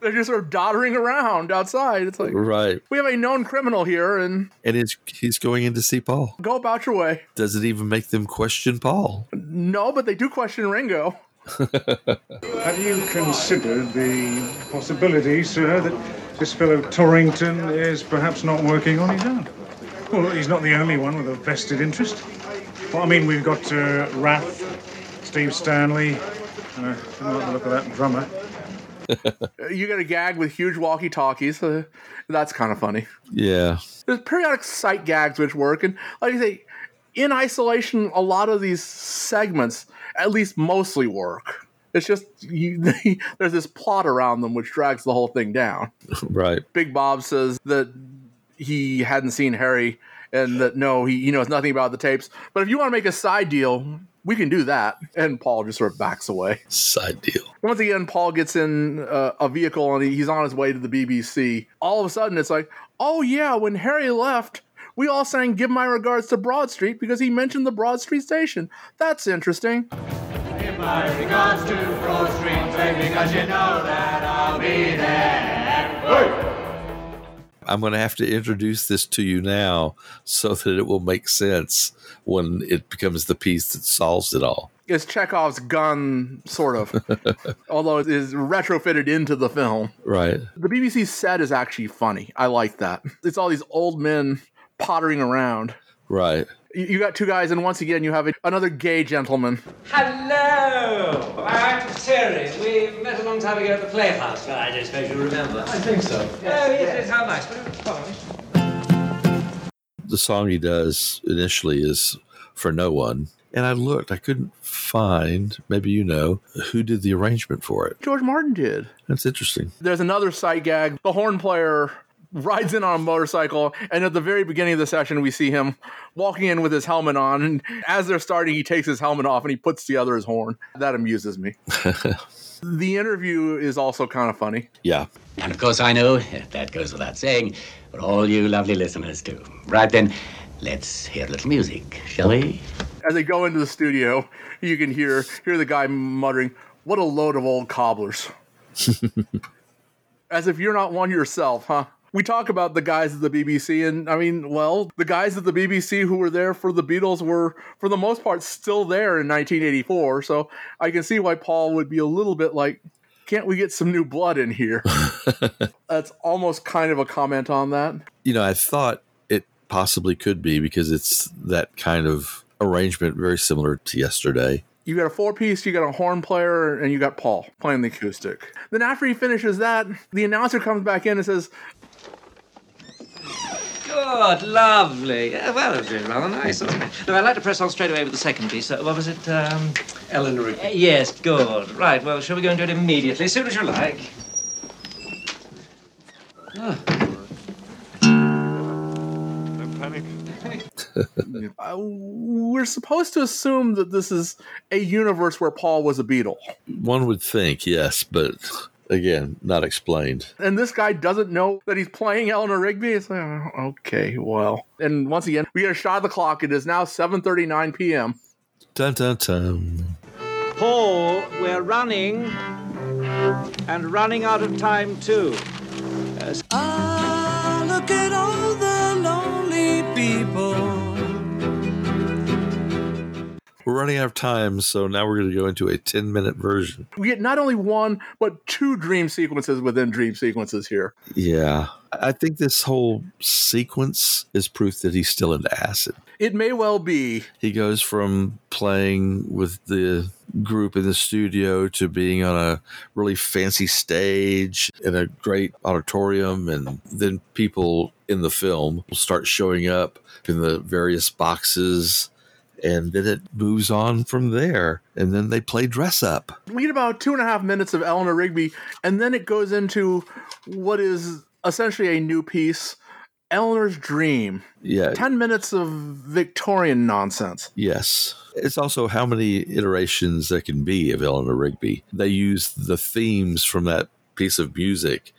They're just sort of doddering around outside. It's like, Right. we have a known criminal here and And it's, he's going in to see Paul. go about your way. Does it even make them question Paul? No, but they do question Ringo. (laughs) Have you considered the possibility, sir, that this fellow Torrington is perhaps not working on his own? Well, he's not the only one with a vested interest. Well, I mean, we've got uh, Rath, Steve Stanley, and I didn't like the look of that drummer. (laughs) You get a gag with huge walkie talkies. Uh, that's kind of funny. Yeah. There's periodic sight gags which work. And like I say, in isolation, a lot of these segments at least mostly work. It's just you, (laughs) there's this plot around them which drags the whole thing down. (laughs) Right. Big Bob says that he hadn't seen Harry and that no, he, he knows nothing about the tapes. But if you want to make a side deal, we can do that. And Paul just sort of backs away. Side deal. Once again, Paul gets in uh, a vehicle and he- he's on his way to the BBC. All of a sudden, it's like, oh yeah, when Harry left, we all sang "Give My Regards to Broad Street" because he mentioned the Broad Street station. That's interesting. My regards to Broad Street, baby, because you know that I'll be there. I'm going to have to introduce this to you now so that it will make sense when it becomes the piece that solves it all. It's Chekhov's gun, sort of, (laughs) although it is retrofitted into the film. Right. The BBC set is actually funny. I like that. It's all these old men pottering around. Right. You you got two guys, and once again, you have a, another gay gentleman. Hello! I'm Terry. We met a long time ago at the Playhouse. I don't suppose you remember. I think so. Oh, yes, yes, how nice. Follow. The song he does initially is for no one. And I looked, I couldn't find, maybe you know, who did the arrangement for it. George Martin did. That's interesting. There's another sight gag. The horn player rides in on a motorcycle, and at the very beginning of the session, we see him walking in with his helmet on. And as they're starting, he takes his helmet off and he puts together his horn. That amuses me. (laughs) the interview is also kind of funny. Yeah. And of course, I know that goes without saying, but all you lovely listeners too. Right then, let's hear a little music, shall we? As they go into the studio, you can hear hear the guy muttering, "What a load of old cobblers." (laughs) As if you're not one yourself, huh? We talk about the guys at the BBC, and I mean, well, the guys at the BBC who were there for the Beatles were, for the most part, still there in 1984. So I can see why Paul would be a little bit like, can't we get some new blood in here? (laughs) That's almost kind of a comment on that. You know, I thought it possibly could be because it's that kind of arrangement, very similar to yesterday. You got a four piece, you got a horn player, and you got Paul playing the acoustic. Then after he finishes that, the announcer comes back in and says, Good, lovely. Yeah, well, it was rather nice, wasn't it? Now, I'd like to press on straight away with the second piece. Uh, what was it? Um, Eleanor uh, yes, good. Right, well, shall we go and do it immediately, as soon as you like? Don't panic. (laughs) uh, We're supposed to assume that this is a universe where Paul was a Beatle. One would think, yes, but again, not explained. And this guy doesn't know that he's playing Eleanor Rigby. It's like, oh, okay, well. And once again, we get a shot of the clock. It is now 7.39 p.m. Dun dun dun. Paul, we're running, and running out of time, too. Ah, look at all the lonely people. We're running out of time, so now we're going to go into a 10 minute version. We get not only one, but two dream sequences within dream sequences here. Yeah. I think this whole sequence is proof that he's still into acid. It may well be. He goes from playing with the group in the studio to being on a really fancy stage in a great auditorium. And then people in the film will start showing up in the various boxes. And then it moves on from there. And then they play dress up. We get about two and a half minutes of Eleanor Rigby, and then it goes into what is essentially a new piece Eleanor's Dream. Yeah. 10 minutes of Victorian nonsense. Yes. It's also how many iterations there can be of Eleanor Rigby. They use the themes from that piece of music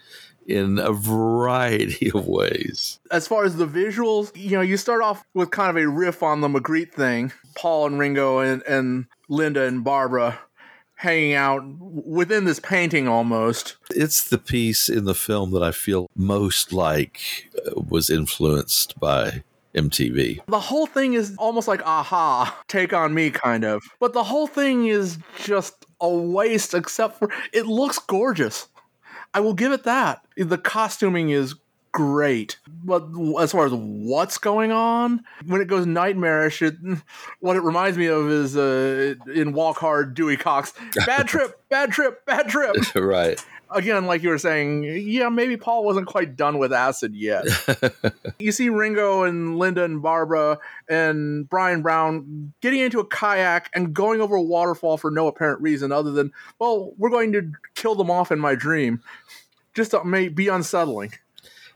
in a variety of ways. As far as the visuals, you know, you start off with kind of a riff on the Magritte thing. Paul and Ringo and, and Linda and Barbara hanging out within this painting almost. It's the piece in the film that I feel most like uh, was influenced by MTV. The whole thing is almost like aha, take on me kind of. But the whole thing is just a waste except for it looks gorgeous. I will give it that. The costuming is great. But as far as what's going on, when it goes nightmarish, it, what it reminds me of is uh, in Walk Hard, Dewey Cox. (laughs) Bad trip, bad trip, bad trip. (laughs) right. Again, like you were saying, yeah, maybe Paul wasn't quite done with acid yet. (laughs) you see Ringo and Linda and Barbara and Bryan Brown getting into a kayak and going over a waterfall for no apparent reason other than, well, we're going to kill them off in my dream. Just to may be unsettling.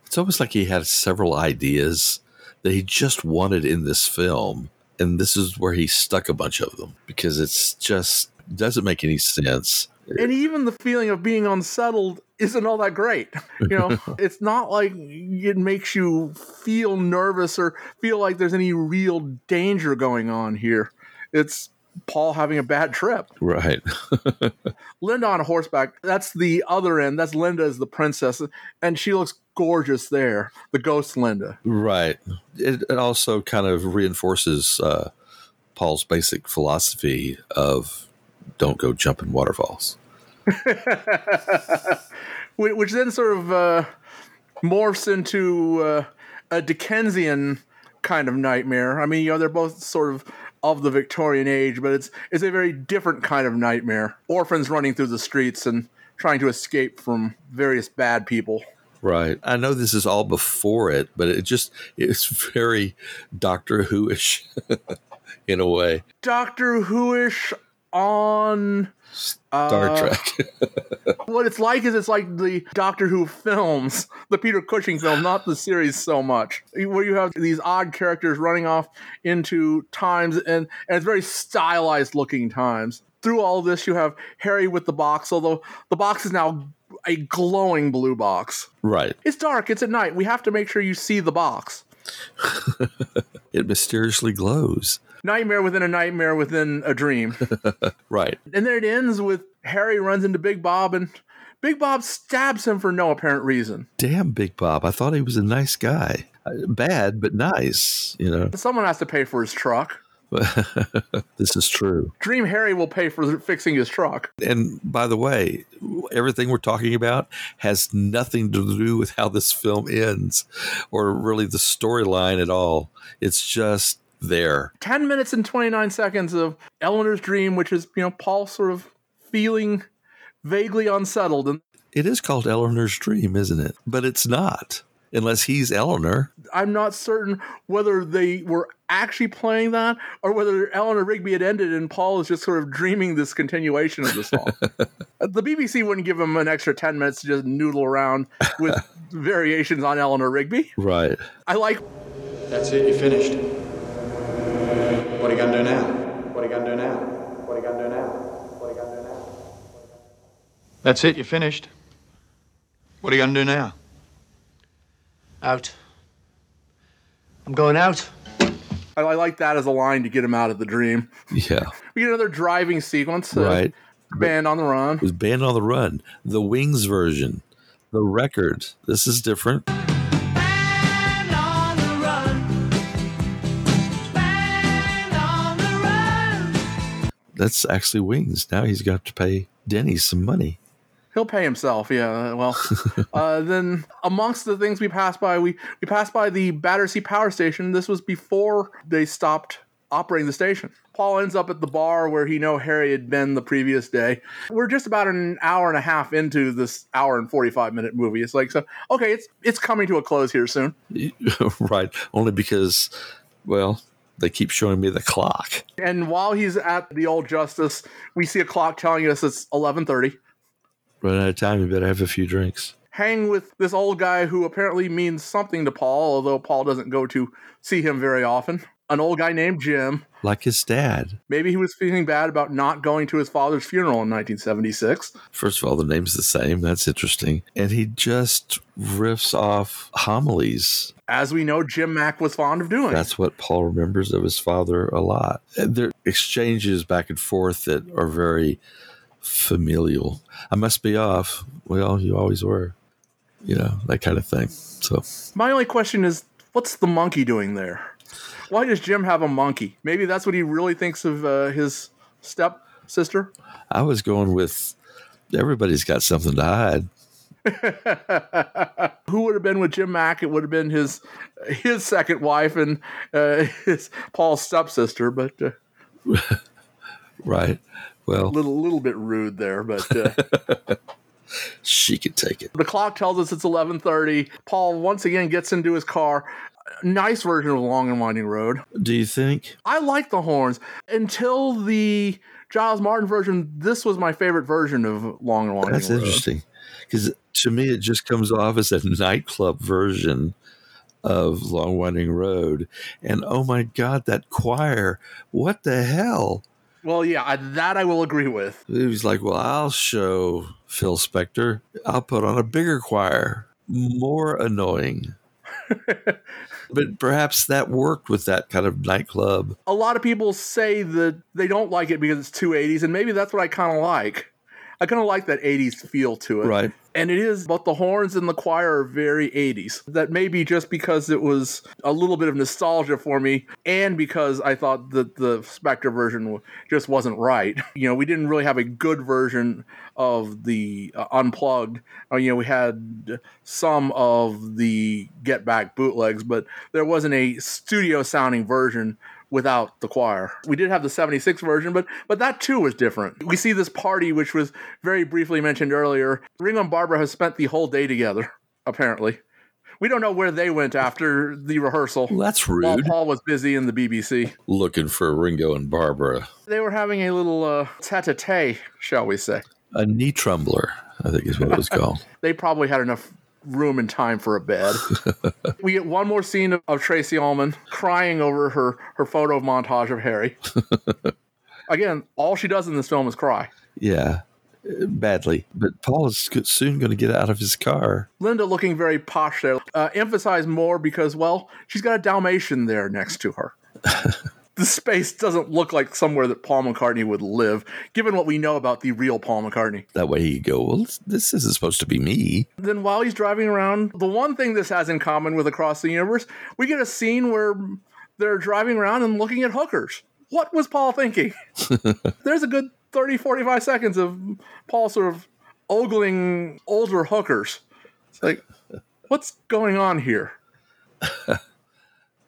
It's almost like he had several ideas that he just wanted in this film. And this is where he stuck a bunch of them because it's just doesn't make any sense. And even the feeling of being unsettled isn't all that great. You know, (laughs) it's not like it makes you feel nervous or feel like there's any real danger going on here. It's Paul having a bad trip. Right. (laughs) Linda on horseback, that's the other end. That's Linda as the princess, and she looks gorgeous there. The ghost Linda. Right. It, it also kind of reinforces uh, Paul's basic philosophy of don't go jumping waterfalls. (laughs) Which then sort of uh, morphs into uh, a Dickensian kind of nightmare. I mean, you know, they're both sort of of the Victorian age, but it's it's a very different kind of nightmare. Orphans running through the streets and trying to escape from various bad people. Right. I know this is all before it, but it just it's very Doctor Who-ish (laughs) in a way. Doctor Who-ish on Star uh, Trek. (laughs) what it's like is it's like the Doctor Who films, the Peter Cushing film, not the series so much, where you have these odd characters running off into times and, and it's very stylized looking times. Through all this, you have Harry with the box, although the box is now a glowing blue box. right. It's dark, it's at night. We have to make sure you see the box. (laughs) It mysteriously glows. Nightmare within a nightmare within a dream. (laughs) Right. And then it ends with Harry runs into Big Bob and Big Bob stabs him for no apparent reason. Damn, Big Bob. I thought he was a nice guy. Uh, Bad, but nice, you know. (laughs) Someone has to pay for his truck. this is true. Dream Harry will pay for fixing his truck. And by the way, everything we're talking about has nothing to do with how this film ends or really the storyline at all. It's just there. 10 minutes and 29 seconds of Eleanor's dream, which is, you know, Paul sort of feeling vaguely unsettled. And It is called Eleanor's Dream, isn't it? But it's not, unless he's Eleanor. I'm not certain whether they were actually playing that or whether Eleanor Rigby had ended and Paul is just sort of dreaming this continuation of the song. (laughs) the BBC wouldn't give him an extra 10 minutes to just noodle around with (laughs) variations on Eleanor Rigby. Right. I like That's it, you're finished. What are you gonna do now? What are you gonna do now? What are you gonna do now? What are you gonna do now? That's it, you're finished. What are you gonna do now? Out. I'm going out. I, I like that as a line to get him out of the dream. Yeah. (laughs) We get another driving sequence. Right. Band on the run. It was Band on the Run, the Wings version, the record. This is different. That's actually Wings. Now he's got to pay Denny some money. He'll pay himself, yeah. Well, (laughs) uh, then amongst the things we passed by, we, we passed by the Battersea Power Station. This was before they stopped operating the station. Paul ends up at the bar where he know Harry had been the previous day. We're just about an hour and a half into this hour and forty five minute movie. It's like so okay, it's it's coming to a close here soon. (laughs) right. Only because, well, they keep showing me the clock. And while he's at the old justice, we see a clock telling us it's eleven thirty. Run out of time. You better have a few drinks. hang with this old guy who apparently means something to Paul, although Paul doesn't go to see him very often. An old guy named Jim. Like his dad. Maybe he was feeling bad about not going to his father's funeral in 1976. First of all, the name's the same. That's interesting. And he just riffs off homilies. As we know, Jim Mack was fond of doing. That's what Paul remembers of his father a lot. There are exchanges back and forth that are very familial. I must be off. Well, you always were. You know, that kind of thing. So My only question is what's the monkey doing there? Why does Jim have a monkey? Maybe that's what he really thinks of uh, his step sister. I was going with everybody's got something to hide. (laughs) Who would have been with Jim Mack? It would have been his his second wife and uh, (laughs) his Paul's stepsister, but uh, (laughs) Right. Well, little little bit rude there. But uh, she could take it. the clock tells us it's eleven thirty. Paul once again gets into his car. Nice version of Long and Winding Road. Do you think? I like the horns until the Giles Martin version. This was my favorite version of Long and Winding Road. That's Road. interesting. Because to me, it just comes off as a nightclub version of Long Winding Road. And oh my God, that choir. What the hell? Well, yeah, I, that I will agree with. He was like, Well, I'll show Phil Spector. I'll put on a bigger choir. More annoying. (laughs) but perhaps that worked with that kind of nightclub. A lot of people say that they don't like it because it's too 80s, and maybe that's what I kind of like. I kind of like that 80s feel to it. Right. And it is, but the horns and the choir are very 80s. That may be just because it was a little bit of nostalgia for me, and because I thought that the Spector version just wasn't right. (laughs) You know, we didn't really have a good version of the uh, Unplugged. Uh, you know, we had some of the Get Back bootlegs, but there wasn't a studio sounding version without the choir. We did have the 76 version, but but that too was different. We see this party which was very briefly mentioned earlier. Ringo and Barbara have spent the whole day together, apparently. We don't know where they went after the rehearsal. Well, that's While rude. Paul was busy in the BBC. Looking for Ringo and Barbara. They were having a little uh, tete-a-tete, shall we say. A knee trembler, I think is what it was called. (laughs) They probably had enough room and time for a bed. (laughs) we get one more scene of, of Tracey Ullman crying over her, her photo montage of Harry. (laughs) Again, all she does in this film is cry. yeah, badly. But Paul is soon going to get out of his car. Linda looking very posh there. Uh, emphasize more because, well, she's got a Dalmatian there next to her. (laughs) the space doesn't look like somewhere that Paul McCartney would live, given what we know about the real Paul McCartney. That way he could go, well, this isn't supposed to be me. Then while he's driving around, the one thing this has in common with Across the Universe, we get a scene where they're driving around and looking at hookers. What was Paul thinking? (laughs) There's a good 30, 45 seconds of Paul sort of ogling older hookers. It's like, (laughs) what's going on here?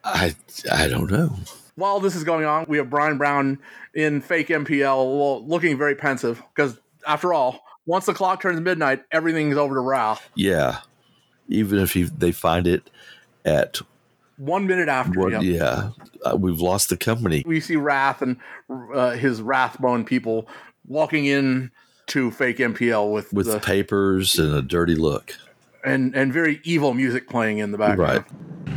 I I don't know. While this is going on, we have Bryan Brown in fake MPL looking very pensive because, after all, once the clock turns midnight, everything's over to Rath. Yeah, even if he, they find it at One minute after, yep. Yeah, uh, we've lost the company. we see Wrath and uh, his Wrathbone people walking in to fake MPL with, with the, papers and a dirty look. and and very evil music playing in the background. Right.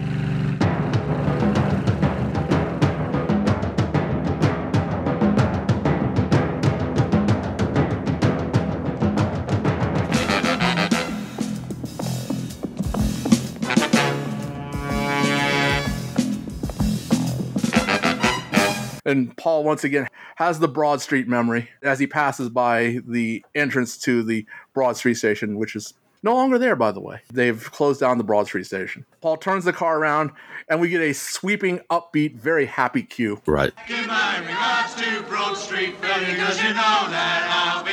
And Paul once again has the Broad Street memory as he passes by the entrance to the Broad Street station, which is no longer there, by the way. They've closed down the Broad Street station. Paul turns the car around, and we get a sweeping, upbeat, very happy cue. Right. Give my regards to Broad Street, because you know that I'll be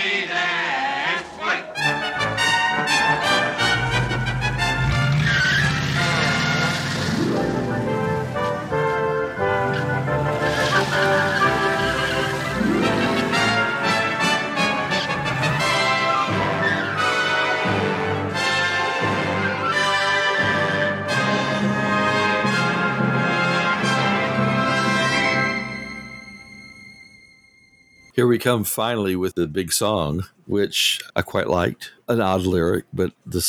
Here we come finally with the big song, which I quite liked. An odd lyric, but the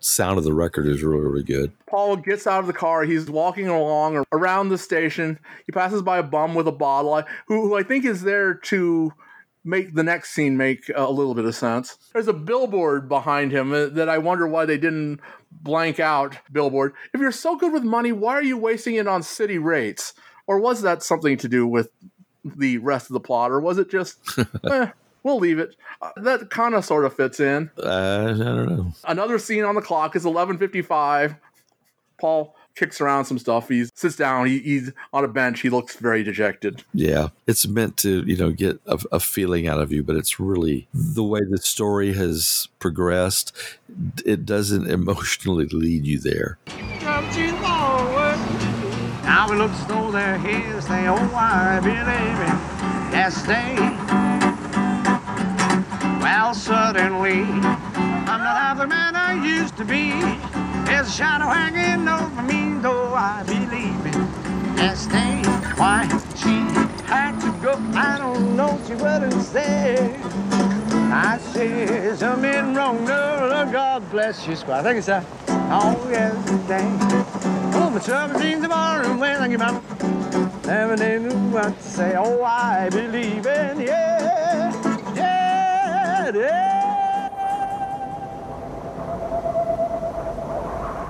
sound of the record is really, really good. Paul gets out of the car. He's walking along around the station. He passes by a bum with a bottle, who, who I think is there to make the next scene make a little bit of sense. There's a billboard behind him uh, that I wonder why they didn't blank out. Billboard. If you're so good with money, why are you wasting it on city rates? Or was that something to do with the rest of the plot? Or was it just, (laughs) eh, we'll leave it? Uh, that kind of sort of fits in. Uh, I don't know. Another scene on the clock is 11:55. Paul kicks around some stuff. He sits down. He, he's on a bench. He looks very dejected. Yeah, it's meant to, you know, get a, a feeling out of you, but it's really the way the story has progressed. It doesn't (laughs) emotionally lead you there. Now it looks though they're here, say, oh, I believe it. Yes, they. Well, suddenly, I'm not half the man I used to be. There's a shadow hanging over me, though I believe it. Yes, they. Why she had to go, I don't know, she wouldn't say. I said something wrong, no, God bless you, squad. Thank you, sir. Oh, yes, they. Oh, my trouble seems to ballroom when I get my Never knew what to say. Oh, I believe in yeah, yeah, yeah.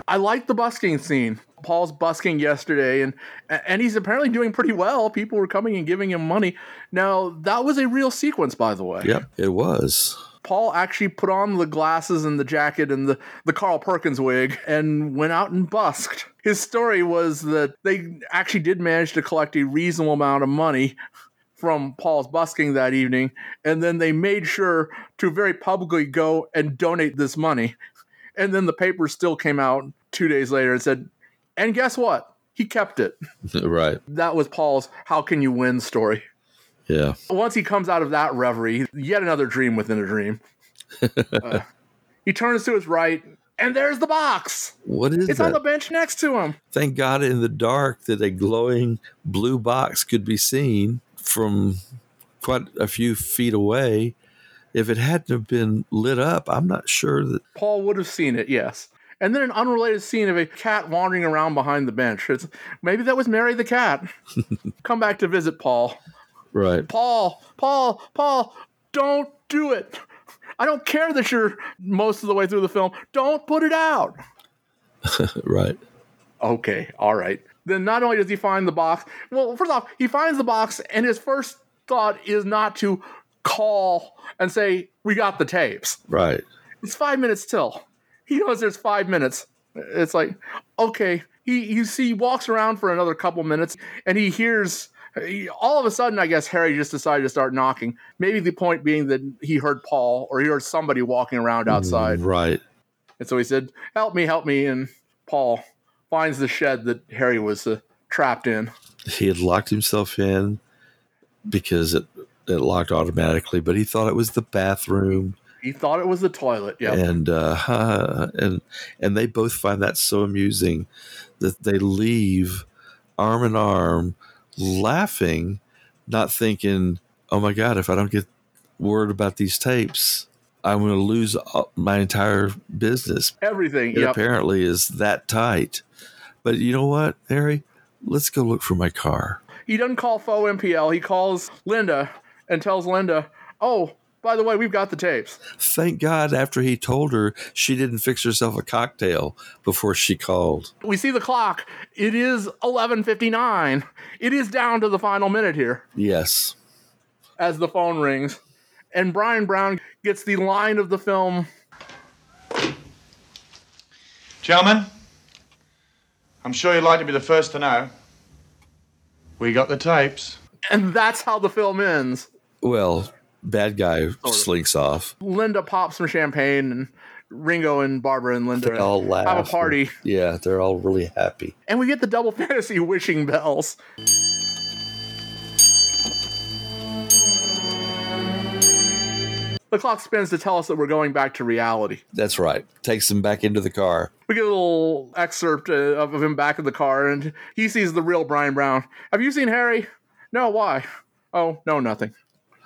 I like the busking scene. Paul's busking yesterday, and and he's apparently doing pretty well. People were coming and giving him money. Now that was a real sequence, by the way. Yep, it was. Paul actually put on the glasses and the jacket and the, the Carl Perkins wig and went out and busked. His story was that they actually did manage to collect a reasonable amount of money from Paul's busking that evening, and then they made sure to very publicly go and donate this money. And then the paper still came out two days later and said, and guess what? He kept it. (laughs) right. That was Paul's How Can You Win story. Yeah. Once he comes out of that reverie, yet another dream within a dream. (laughs) Uh, he turns to his right and there's the box. What is it? It's that? on the bench next to him. Thank God in the dark that a glowing blue box could be seen from quite a few feet away. If it hadn't have been lit up, I'm not sure that Paul would have seen it, yes. And then an unrelated scene of a cat wandering around behind the bench. It's, maybe that was Mary the cat. (laughs) Come back to visit Paul. right. Paul, Paul, Paul, don't do it. I don't care that you're most of the way through the film. Don't put it out. (laughs) right. Okay, all right. Then not only does he find the box, well, first off, he finds the box, and his first thought is not to call and say, We got the tapes. Right. It's five minutes till. He knows there's five minutes. It's like, okay. He you see, he walks around for another couple minutes, and he hears. he- all of a sudden, I guess Harry just decided to start knocking. Maybe the point being that he heard Paul or he heard somebody walking around outside. Right. And so he said, "Help me, help me!" And Paul finds the shed that Harry was uh, trapped in. He had locked himself in because it, it locked automatically, but he thought it was the bathroom. He thought it was the toilet. Yeah. and uh, (laughs) and and they both find that so amusing that they leave arm in arm, laughing, not thinking, "Oh my God, if I don't get word about these tapes, I'm going to lose my entire business." Everything. It Yep. apparently is that tight. But you know what, Harry? Let's go look for my car. He doesn't call faux MPL. He calls Linda and tells Linda, "Oh, by the way, we've got the tapes." Thank God, after he told her, she didn't fix herself a cocktail before she called. We see the clock. It is 11:59. It is down to the final minute here Yes. as the phone rings, and Bryan Brown gets the line of the film. Gentlemen, I'm sure you'd like to be the first to know. We got the tapes. And that's how the film ends. Well, bad guy slinks off. Linda pops some champagne, and Ringo and Barbara and Linda They all laugh. have a party. Yeah, they're all really happy. And we get the double (laughs) fantasy wishing bells. The clock spins to tell us that we're going back to reality. That's right. Takes them back into the car. We get a little excerpt uh, of, of him back in the car, and he sees the real Bryan Brown. Have you seen Harry? No, why? Oh, no, nothing.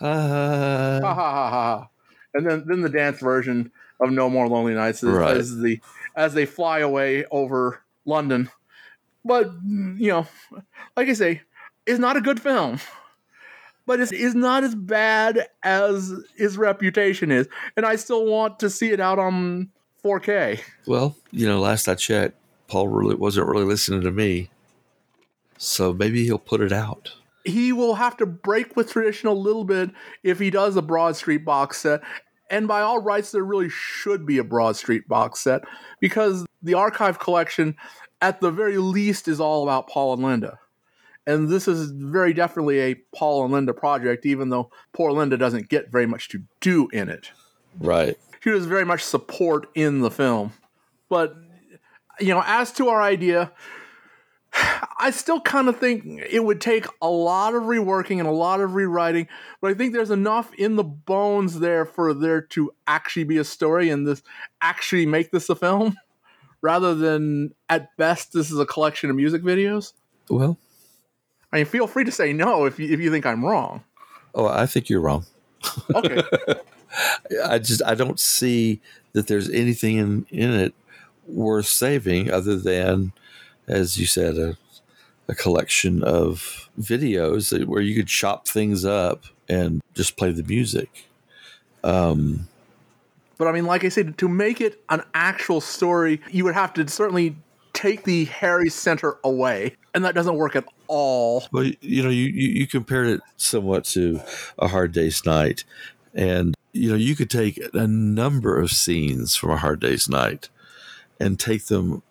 Uh, Ha ha ha. And then, then the dance version of No More Lonely Nights is, Right. is the as they fly away over London. But you know, like I say, it's not a good film. But it's, it's not as bad as his reputation is. And I still want to see it out on 4K. well, you know, last I checked, Paul really wasn't really listening to me. So maybe he'll put it out. He will have to break with tradition a little bit if he does a Broad Street box set. And by all rights, there really should be a Broad Street box set because the archive collection, at the very least, is all about Paul and Linda. And this is very definitely a Paul and Linda project, even though poor Linda doesn't get very much to do in it. Right. She was very much support in the film. But, you know, as to our idea, (sighs) I still kind of think it would take a lot of reworking and a lot of rewriting, but I think there's enough in the bones there for there to actually be a story and this actually make this a film (laughs) rather than at best this is a collection of music videos. Well, I mean, feel free to say no if you, if you think I'm wrong. oh, I think you're wrong. (laughs) Okay. I just I don't see that there's anything in in it worth saving other than, as you said, a a collection of videos that- where you could chop things up and just play the music. Um, But I mean, like I said, to make it an actual story, you would have to certainly take the Harry Center away, and that doesn't work at all. Well, you know, you, you, you compared it somewhat to a hard day's night, and you know, you could take a number of scenes from a hard day's night and take them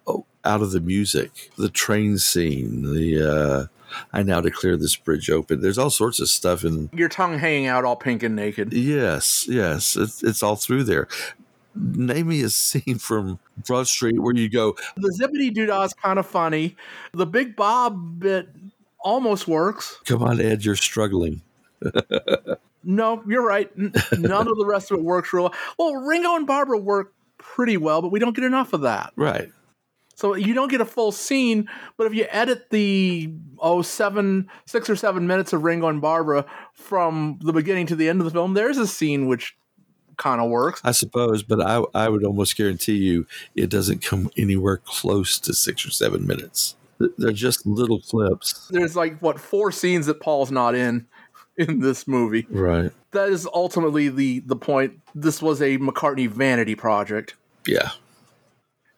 out of the music, the train scene, the uh, I now declare this bridge open. There's all sorts of stuff in. Your tongue hanging out all pink and naked. Yes, yes, it's it's all through there. Name me a scene (laughs) from Broad Street where you go, The zippity doo is kind of funny. The Big Bob bit almost works. "Come on, Ed, you're struggling." (laughs) No, you're right. None of the rest of it works real well. Well, Ringo and Barbara work pretty well, but we don't get enough of that. Right. So you don't get a full scene, but if you edit the oh seven six or seven minutes of Ringo and Barbara from the beginning to the end of the film, there's a scene which kind of works. I suppose, but I I would almost guarantee you it doesn't come anywhere close to six or seven minutes. They're just little clips. There's like what four scenes that Paul's not in (laughs) in this movie. Right. That is ultimately the the point. This was a McCartney vanity project. Yeah.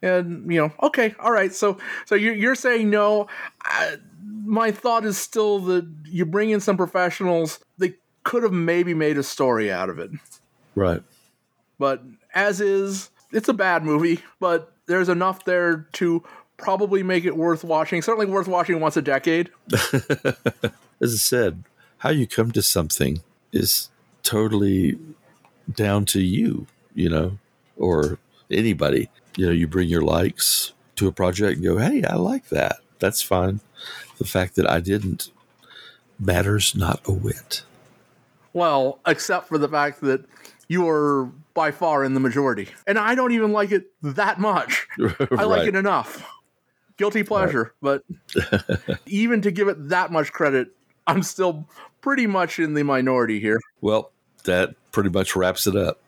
And you know, okay, all right. So so you're you're saying no. I, my thought is still that you bring in some professionals. They could have maybe made a story out of it. Right. But as is, it's a bad movie. But there's enough there to probably make it worth watching. Certainly worth watching once a decade. (laughs) As I said, how you come to something is totally down to you, you know, or anybody. You know, you bring your likes to a project and go, hey, I like that. That's fine. The fact that I didn't matters not a whit. Well, except for the fact that you are by far in the majority. And I don't even like it that much. (laughs) I like it enough. Guilty pleasure. But (laughs) even to give it that much credit, I'm still pretty much in the minority here. Well, that pretty much wraps it up.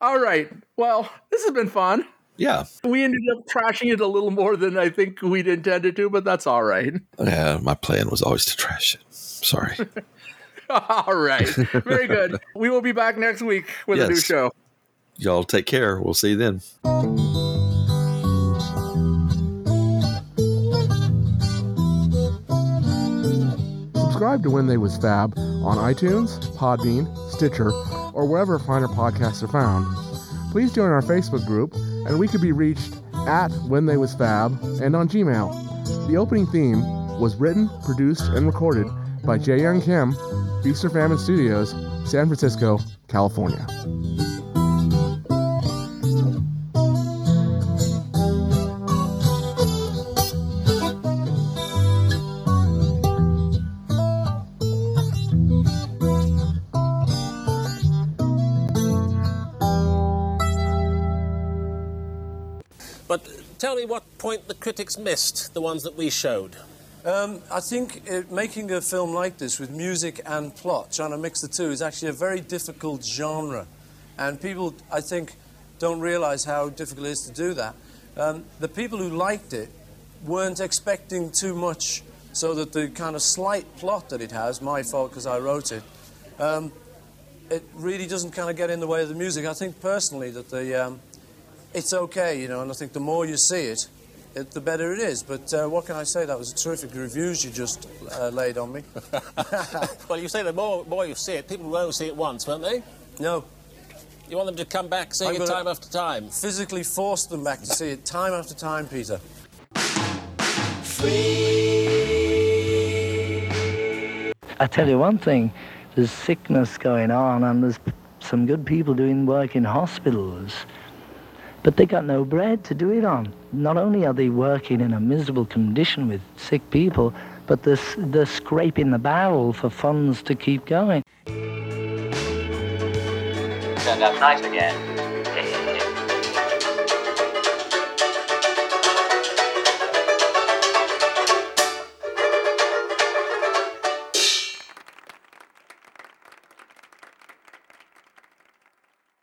All right. Well, this has been fun. Yeah. We ended up trashing it a little more than I think we'd intended to, but that's all right. Yeah, my plan was always to trash it. Sorry. (laughs) all right. Very good. We will be back next week with a new show. Y'all take care. We'll see you then. Subscribe to When They Was Fab on iTunes, Podbean, Stitcher, or wherever finer podcasts are found. Please join our Facebook group, and we could be reached at When They Was Fab and on Gmail. The opening theme was written, produced, and recorded by Jae Young Kim, Feast Famine Studios, San Francisco, California. Point the critics missed, the ones that we showed. Um, I think uh, making a film like this with music and plot, trying to mix the two, is actually a very difficult genre. And people, I think, don't realize how difficult it is to do that. Um, the people who liked it weren't expecting too much, so that the kind of slight plot that it has, my fault because I wrote it, um, it really doesn't kind of get in the way of the music. I think personally that the, um, it's okay, you know, and I think the more you see it, it the better it is. But uh, what can I say? That was a terrific reviews you just uh, laid on me. (laughs) (laughs) well, you say the more, more you see it, people will only see it once, won't they? No. You want them to come back seeing I'm it time after time? Physically force them back to see it time after time, Peter. I tell you one thing, there's sickness going on and there's some good people doing work in hospitals, but they got no bread to do it on. Not only are they working in a miserable condition with sick people, but they're, they're scraping the barrel for funds to keep going. Turned out nice again.